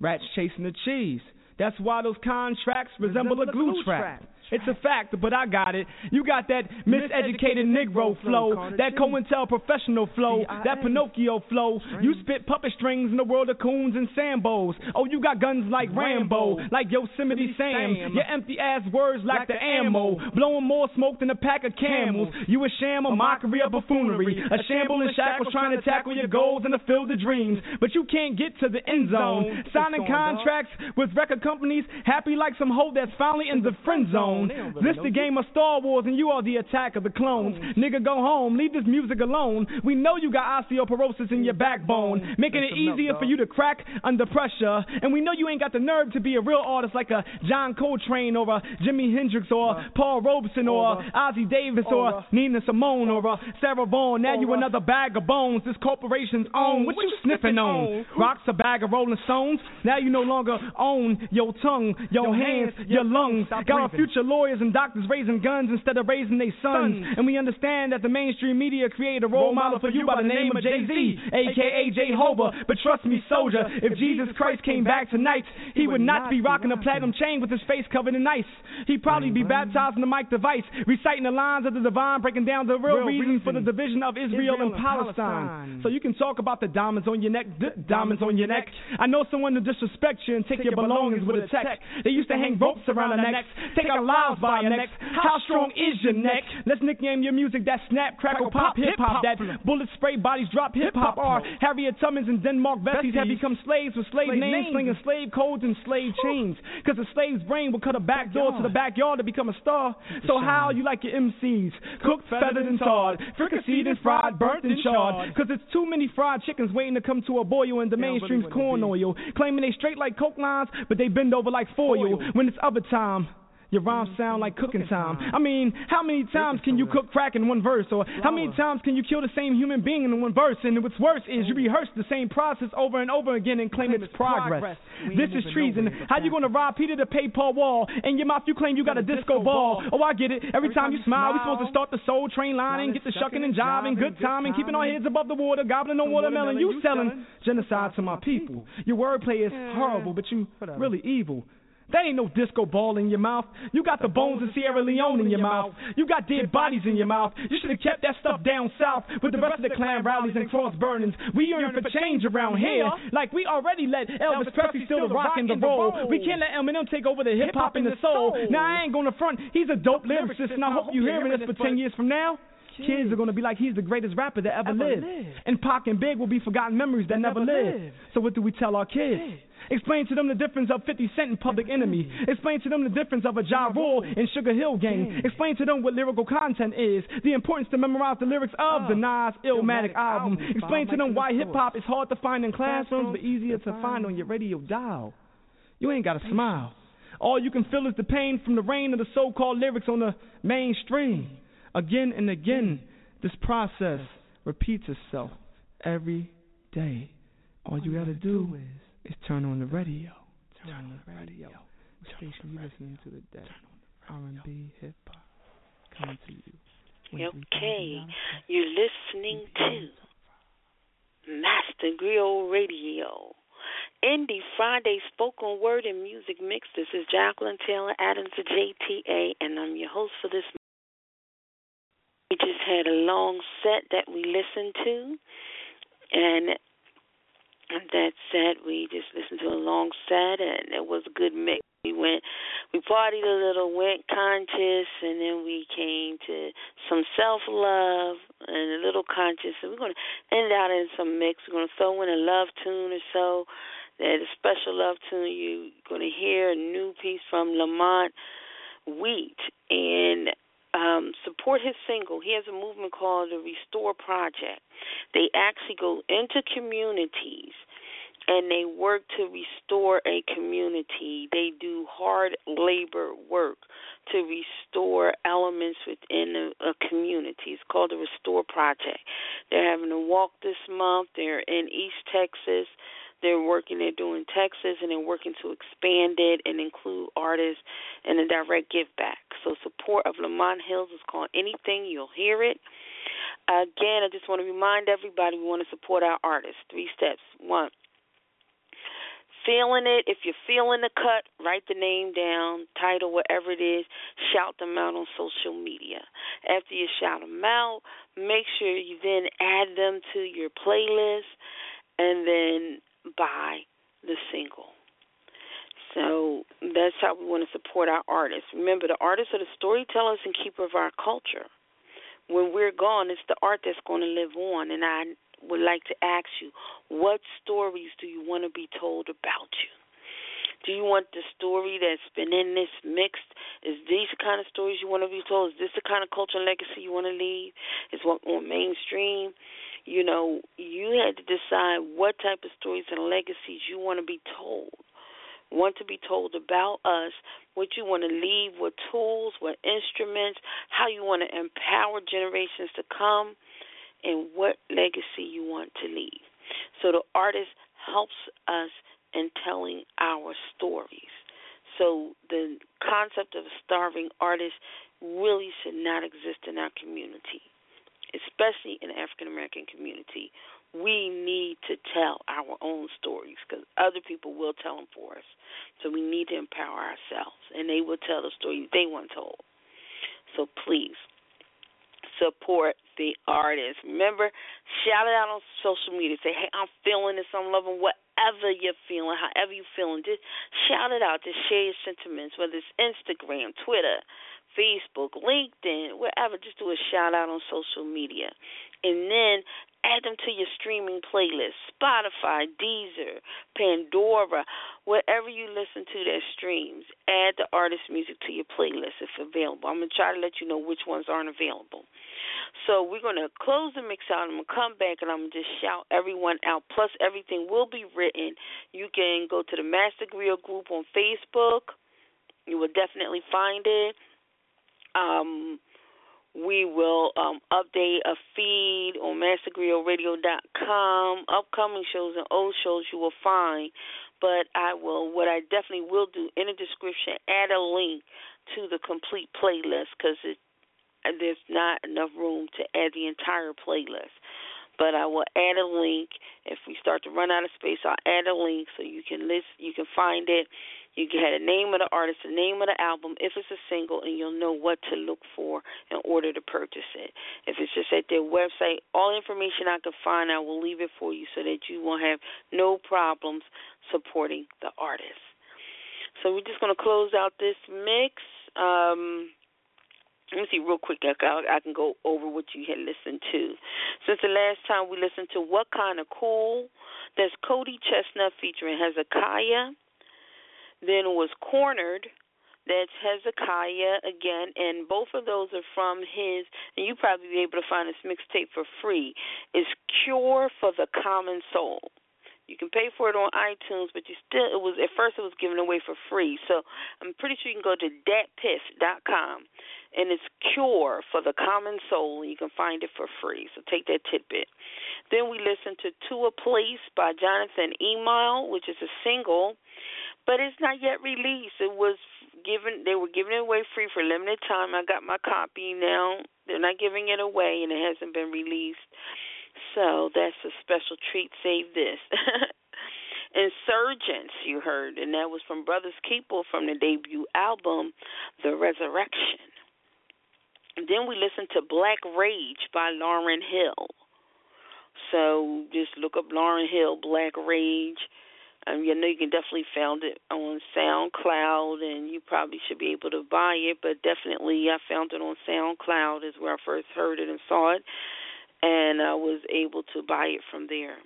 Rats chasing the cheese. That's why those contracts resemble a glue trap. It's a fact, but I got it. You got that miseducated Negro flow, that COINTEL professional flow, that Pinocchio flow. You spit puppet strings in the world of coons and sambos. Oh, you got guns like Rambo, like Yosemite Sam. Your empty ass words like the ammo, blowing more smoke than a pack of camels. You a sham, a mockery, a buffoonery, a shamble in shackles trying to tackle your goals and to fill the dreams. But you can't get to the end zone. Signing contracts with record companies, happy like some hoe that's finally in the friend zone. This the game of Star Wars, and you are the attack of the clones. Nigga, go home, leave this music alone. We know you got osteoporosis in your backbone, making it easier for you to crack under pressure. And we know you ain't got the nerve to be a real artist like a John Coltrane or a Jimi Hendrix or Paul Robeson or Ossie Davis or Nina Simone or a Sarah Vaughan. Now you another bag of bones. This corporation's own. What you sniffing on? Rocks a bag of Rolling Stones. Now you no longer own your tongue, your hands, your lungs. Got our future lawyers and doctors raising guns instead of raising their sons. And we understand that the mainstream media created a role model for you by the name of Jay Z, aka Jehovah. But trust me, soldier, if Jesus Christ came back tonight, he would not be rocking a platinum chain with his face covered in ice. He'd probably be mm-hmm. baptized in the mic device, reciting the lines of the divine, breaking down the real, reason for the division of Israel, and Palestine. So you can talk about the diamonds on your neck, d- diamonds on your neck. I know someone to disrespect you and take, your belongings with a tech. They used to hang ropes around our necks, take our lives by our necks. How strong is your neck? Let's nickname your music that snap, crackle, pop, hip hop. That bullet spray, bodies drop, hip hop. Or Harriet Tubmans and Denmark Veseys have become slaves with slave names, slinging slave codes and slave chains. Cause a slave's brain will cut a back door to the backyard to become a star. So how you like your MCs? Cooked, feathered, and tarred, fricasseed and fried, burnt and charred. Cause it's too many fried chickens waiting to come to a boil in the mainstream's corn oil. Claiming they straight like coke lines, but they bend over like foil when it's other time. Your rhymes sound like cooking time. I mean, how many times can you cook crack in one verse? Or how many times can you kill the same human being in one verse? And what's worse is you rehearse the same process over and over again and claim it's progress. This is treason. How you gonna rob Peter to pay Paul Wall? In your mouth you claim you got a disco ball. Oh, I get it. Every time you smile, we supposed to start the soul train line and get the shucking and jiving, good time and keeping our heads above the water, gobbling on watermelon. You selling genocide to my people. Your wordplay is horrible, but you really evil. That ain't no disco ball in your mouth. You got the bones of Sierra Leone in your mouth. You got dead bodies in your mouth. You should have kept that stuff down south with the rest of the clan rallies and cross burnings. We yearn for change around here. Like we already let Elvis Presley steal the rock and the roll. We can't let Eminem take over the hip hop and the soul. Now I ain't gonna front. He's a dope lyricist, and I hope you're hearing this for ten years from now. Kids are gonna be like he's the greatest rapper that ever, lived. And Pac and Big will be forgotten memories that, never lived. So what do we tell our kids? Explain to them the difference of 50 Cent and Public Enemy. Explain to them the difference of a Ja Rule and Sugar Hill Gang. Explain to them what lyrical content is. The importance to memorize the lyrics of the Nas Illmatic album. Explain to them why hip hop is hard to find in classrooms but easier to find on your radio dial. You ain't gotta smile. All you can feel is the pain from the rain of the so-called lyrics on the mainstream. Again and again, this process repeats itself every day. All you gotta do is turn on the radio. Turn on the radio. What station you listening to the today? R&B, hip hop, coming to you. Okay, you're listening to Master Griot Radio. Indie Friday spoken word and music mix. This is Jacqueline Taylor Adams of JTA, and I'm your host for this. We just had a long set that we listened to, and that set we just listened to a long set, and it was a good mix. We went, we partied a little, went conscious, and then we came to some self love and a little conscious. And we're going to end out in some mix. We're going to throw in a love tune or so. That a special love tune. You're going to hear a new piece from LaMonte Wheat and um, support his single. He has a movement called the Restore Project. They actually go into communities and they work to restore a community. They do hard labor work to restore elements within a, a community. It's called the Restore Project. They're having a walk this month. They're in East Texas. They're working, they're doing Texas, and they're working to expand it and include artists and a direct give back. So, support of Lamont Hills is called Anything You'll Hear It. Again, I just want to remind everybody we want to support our artists. Three steps. One, feeling it, if you're feeling the cut, write the name down, title, whatever it is, shout them out on social media. After you shout them out, make sure you then add them to your playlist and then buy the single. So that's how we want to support our artists. Remember, the artists are the storytellers and keeper of our culture. When we're gone, it's the art that's going to live on, and I would like to ask you, what stories do you want to be told about you? Do you want the story that's been in this mixed? Is these the kind of stories you want to be told? Is this the kind of culture and legacy you want to leave? Is what on mainstream? You know, you had to decide what type of stories and legacies you want to be told. Want to be told about us, what you want to leave, what tools, what instruments, how you want to empower generations to come and what legacy you want to leave. So the artist helps us in telling our stories. So the concept of a starving artist really should not exist in our community, especially in the African American community. We need to tell our own stories because other people will tell them for us. So we need to empower ourselves, and they will tell the story they want told. So please support the artist. Remember, shout it out on social media. Say, hey, I'm feeling this, I'm loving whatever you're feeling, however you're feeling. Just shout it out. Just share your sentiments, whether it's Instagram, Twitter, Facebook, LinkedIn, wherever. Just do a shout out on social media. And then add them to your streaming playlist Spotify, Deezer, Pandora, wherever you listen to that streams. Add the artist music to your playlist if available. I'm going to try to let you know which ones aren't available. So we're going to close the mix out. I'm going to come back and I'm going to just shout everyone out. Plus, everything will be written. You can go to the Master Griot group on Facebook. You will definitely find it. Um, we will um, update a feed on mastergriotradio.com. Upcoming shows and old shows you will find. But I will, what I definitely will do in the description, add a link to the complete playlist because there's not enough room to add the entire playlist but I will add a link. If we start to run out of space, I'll add a link so you can list, you can find it. You have the name of the artist, the name of the album, if it's a single, and you'll know what to look for in order to purchase it. If it's just at their website, all information I can find, I will leave it for you so that you won't have no problems supporting the artist. So we're just going to close out this mix. Um, let me see real quick. I, I can go over what you had listened to. Since the last time we listened to What Kind of Cool, there's Cody ChesnuTT featuring Hezekiah. Then was Cornered. That's Hezekiah again, and both of those are from his. And you probably be able to find this mixtape for free. It's Cure for the Common Soul. You can pay for it on iTunes, but you still it was at first it was given away for free. So I'm pretty sure you can go to datpiff.com and it's Cure for the Common Soul, you can find it for free. So take that tidbit. Then we listened to To a Place by Jonathan Emile, which is a single, but it's not yet released. It was given; they were giving it away free for a limited time. I got my copy now. They're not giving it away, and it hasn't been released. So that's a special treat. Save this. Insurgents, you heard, and that was from Brothers Keeper from the debut album, The Resurrection. Then we listened to Black Rage by Lauryn Hill. So just look up Lauryn Hill, Black Rage. Um, you know you can definitely found it on SoundCloud, and you probably should be able to buy it. But definitely, I found it on SoundCloud is where I first heard it and saw it, and I was able to buy it from there.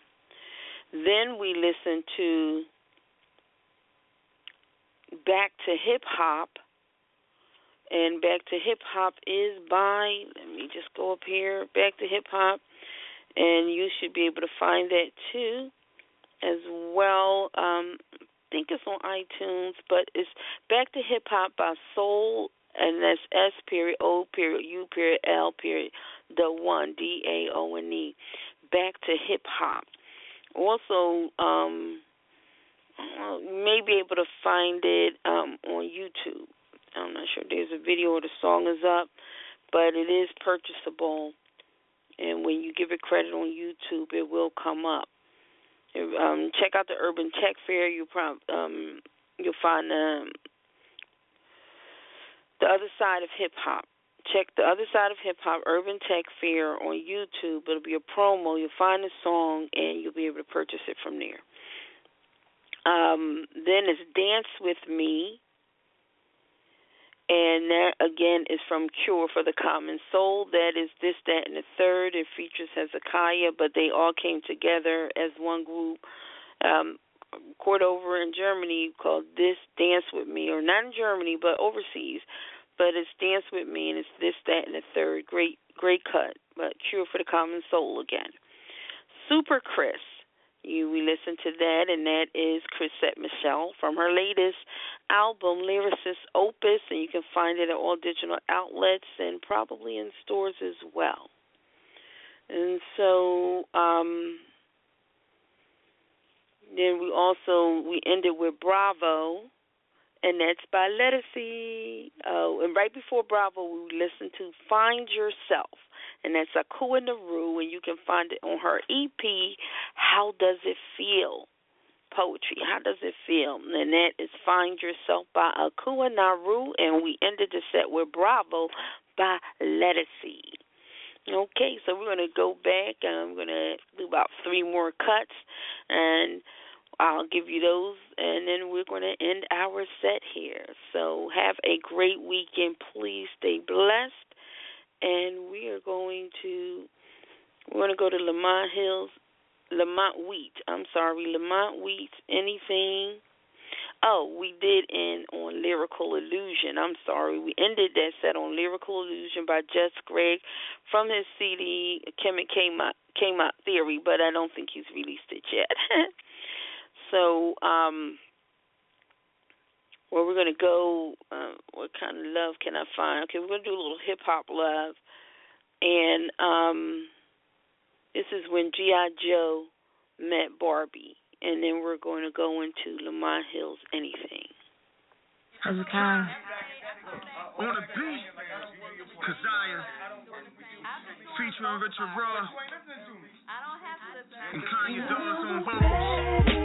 Then we listened to Back to Hip Hop, and Back to Hip Hop is by. Let me just go up here. Back to Hip Hop, and you should be able to find that too as well. Um, I think it's on iTunes, but it's Back to Hip Hop by Soul, and that's S period O period U period L period the one D A O N E. Back to Hip Hop. Also, um, you may be able to find it um, on YouTube. I'm not sure if there's a video or the song is up, but it is purchasable. And when you give it credit on YouTube, it will come up. Um, check out the Urban Tech Fair. You prob um, you'll find um, the other side of hip hop. Check the other side of hip hop, Urban Tech Fair on YouTube. It'll be a promo. You'll find the song and you'll be able to purchase it from there. Um, then it's Dance with Me, and that again is from Cure for the Common Soul. That is this, that, and the third. It features Hezekiah, but they all came together as one group. Um, over in Germany called This Dance with Me, or not in Germany, but overseas. But it's Dance with Me, and it's this, that, and the third. Great, great cut. But Cure for the Common Soul again. Super Chris you we listen to that, and that is Chrisette Michele from her latest album, Lyricist Opus, and you can find it at all digital outlets and probably in stores as well. And so, um, then we also we ended with Bravo, and that's by Ledisi. Oh, and right before Bravo, we listened to Find Yourself and that's Akua Naru, and you can find it on her EP, How Does It Feel? Poetry, How Does It Feel? And that is Find Yourself by Akua Naru, and we ended the set with Bravo by Ledisi. Okay, so we're going to go back and I'm going to do about three more cuts and I'll give you those and then we're going to end our set here. So have a great weekend. Please stay blessed and we are going to we're going to go to Lamont Hills, LaMonte Wheat. I'm sorry, LaMonte Wheat. Anything? Oh, we did end on Lyrical Illusion. I'm sorry. We ended that set on Lyrical Illusion by Jess Gregg from his CD Kemet came out came out theory, but I don't think he's released it yet. so, um where we're going to go. Uh, what kind of love can I find? Okay, we're going to do a little hip hop love, and um, this is when G.I. Joe met Barbie, and then we're going to go into Lamont Hill's Anything. How's it going? On the beat, Keziah, featuring Richard Ross, and Kanye Dollars on vocals.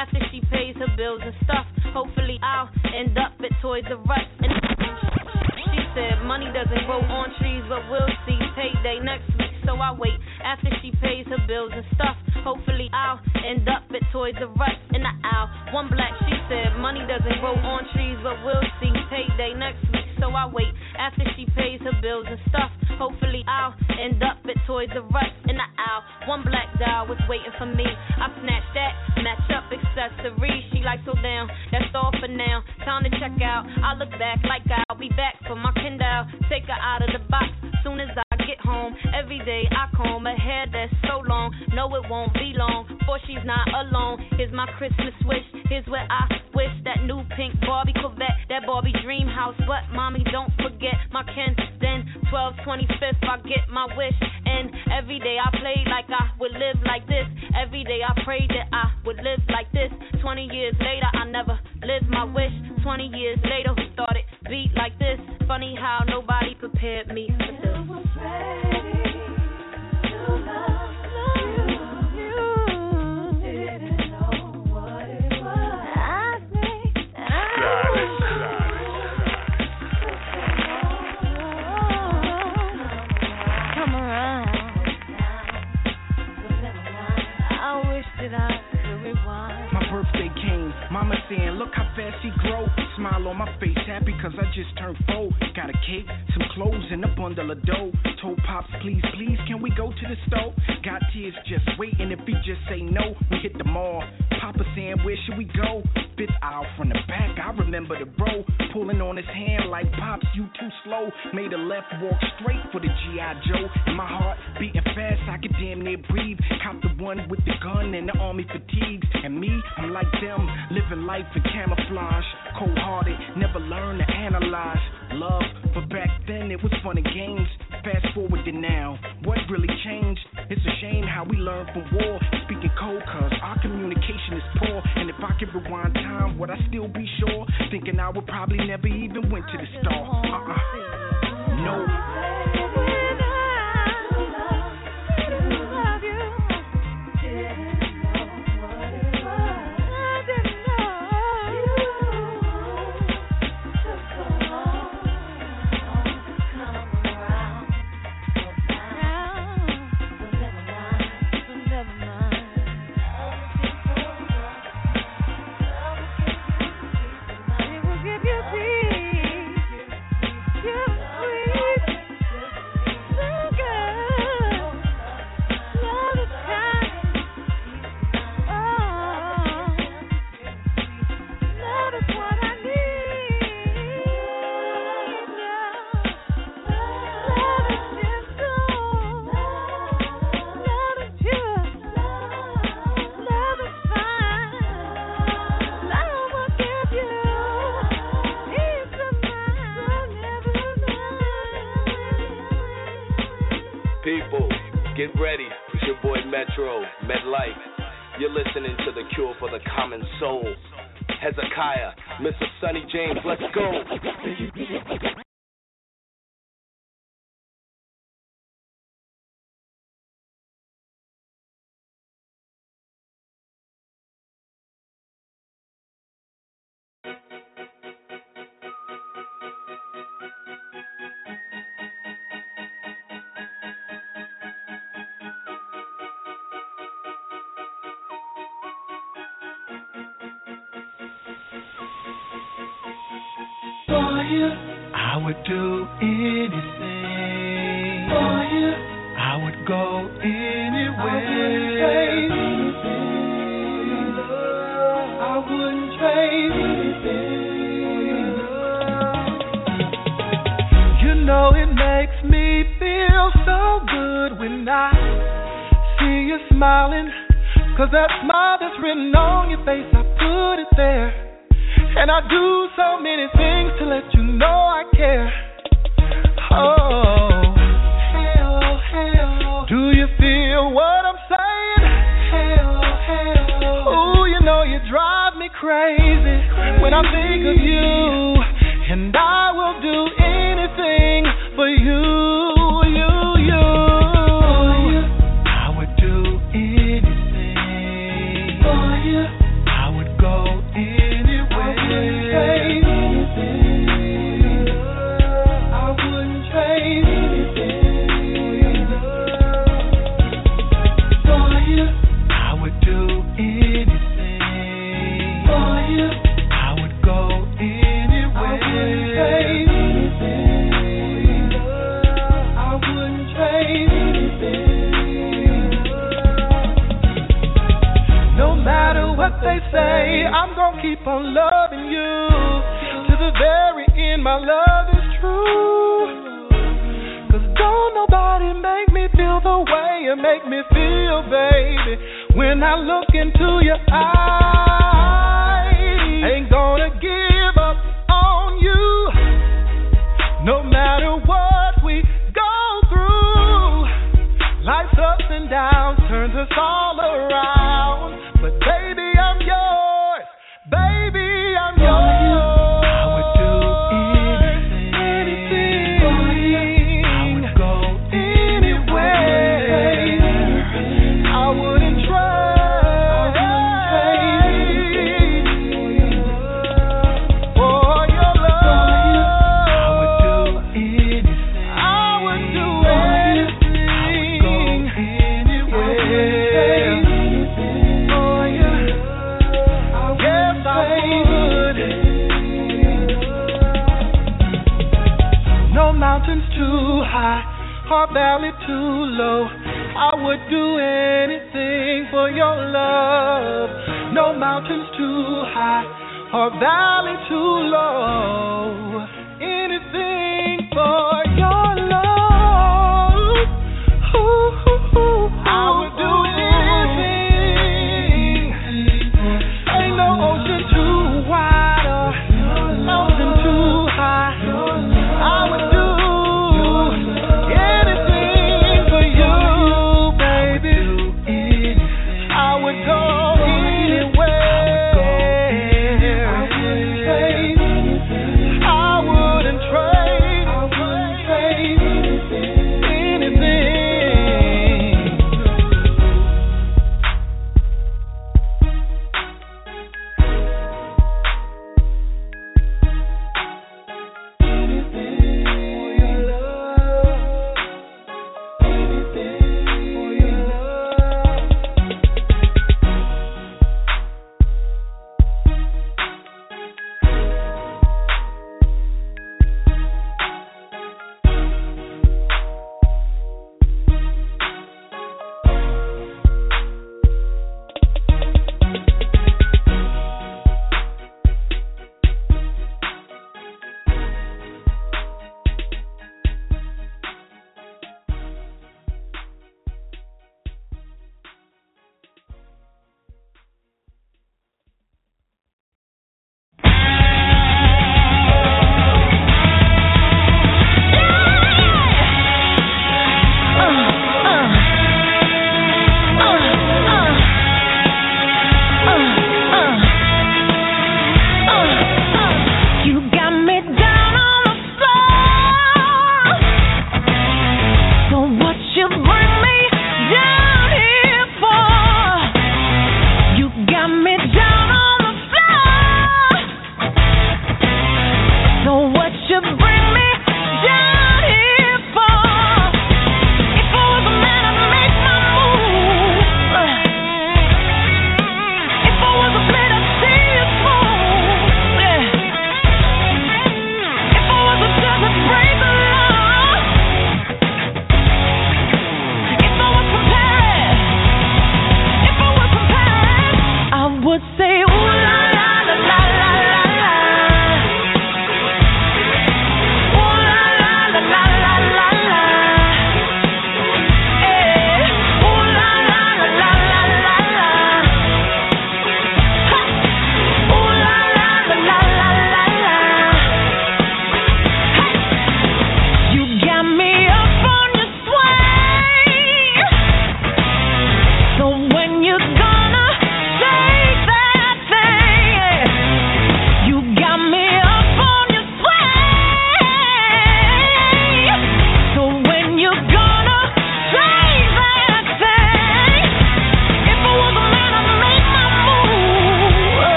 After she pays her bills and stuff. Hopefully, I'll end up at Toys R Us. And said, Money doesn't grow on trees, but we'll see. Payday next week, so I wait after she pays her bills and stuff. Hopefully, I'll end up at Toys R Us in the aisle. One black, she said, Money doesn't grow on trees, but we'll see. Payday next week, so I wait after she pays her bills and stuff. Hopefully, I'll end up at Toys R Us in the aisle. One black doll was waiting for me. I snatched that, match up accessories. She like, so down, that's all for now. Time to check out. I look back like I'll be back for my Kindle. Take her out of the box soon as I get home. Every day I comb a hair that's so long. No, it won't be long, for she's not alone. Here's my Christmas wish. Here's where I wish that new pink Barbie Corvette, that Barbie dream house. But mommy, don't forget my Ken. Then 12, 25th, I get my wish. And every day I play like I would live like this. Every day I prayed that I would live like this. 20 years later, I never lived my wish. 20 years later, who it beat like this? Funny how nobody prepared me for this. Come saying, look how fast he grow. Smile on my face, happy cause I just turned four. Got a cake, some clothes, and a bundle of dough. Told Pops, please, please, can we go to the store? Got tears just waiting, if he just say no, we hit the mall. Papa saying, where should we go? Fifth aisle from the back, I remember the bro pulling on his hand like Pops, you too slow. Made a left walk straight for the G.I. Joe. And my heart beating fast, I could damn near breathe. Cop the one with the gun and the army fatigues. And me, I'm like them, living life in camouflage. Cold hearted, never learn to analyze love. But back then it was fun and games. Fast forward to now, what really changed? It's a shame how we learn from war. Speaking cold, cause our communication is poor. And if I could rewind time, would I still be sure? Thinking I would probably never even went to the store. Uh-uh. No. Hezekiah, the way you make me feel, baby. When I look into your eyes, ain't gonna give up on you. No matter what we go through, life's ups and downs turns us on. mountains too high or valleys.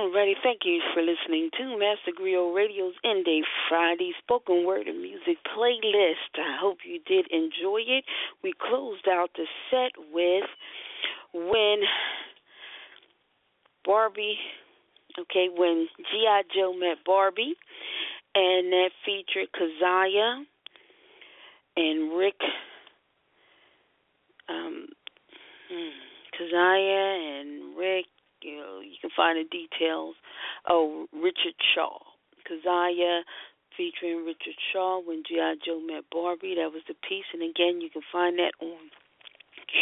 Alrighty, thank you for listening to Master Griot Radio's Indie Friday spoken word and music playlist. I hope you did enjoy it. We closed out the set with when Barbie, okay, when G.I. Joe met Barbie, and that featured Keziah and Rick, um, hmm, Keziah and Rick you know, you can find the details. Oh, Richard Shaw, Keziah featuring Richard Shaw when G.I. Joe met Barbie. That was the piece. And again, you can find that on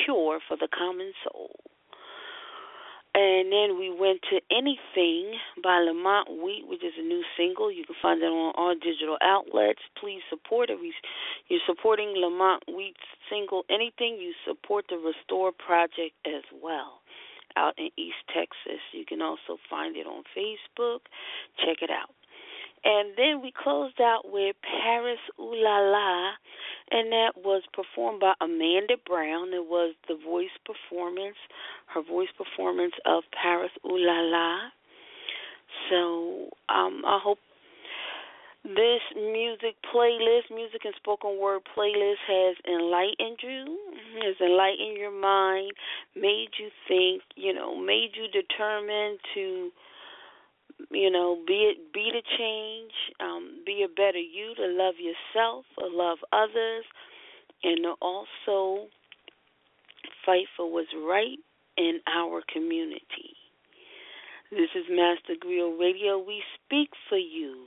Cure for the Common Soul. And then we went to Anything by LaMonte Wheat, which is a new single. You can find that on all digital outlets. Please support it. You're supporting LaMonte Wheat's single Anything. You support the Restore Project as well out in East Texas. You can also find it on Facebook. Check it out. And then we closed out with Paris Ooh La La, and that was performed by Amanda Brown. It was the voice performance, her voice performance of Paris Ooh La La. So um, I hope this music playlist, music and spoken word playlist, has enlightened you, has enlightened your mind, made you think, you know, made you determined to, you know, be it, be the change, um, be a better you, to love yourself, to love others, and to also fight for what's right in our community. This is Master Griot Radio. We speak for you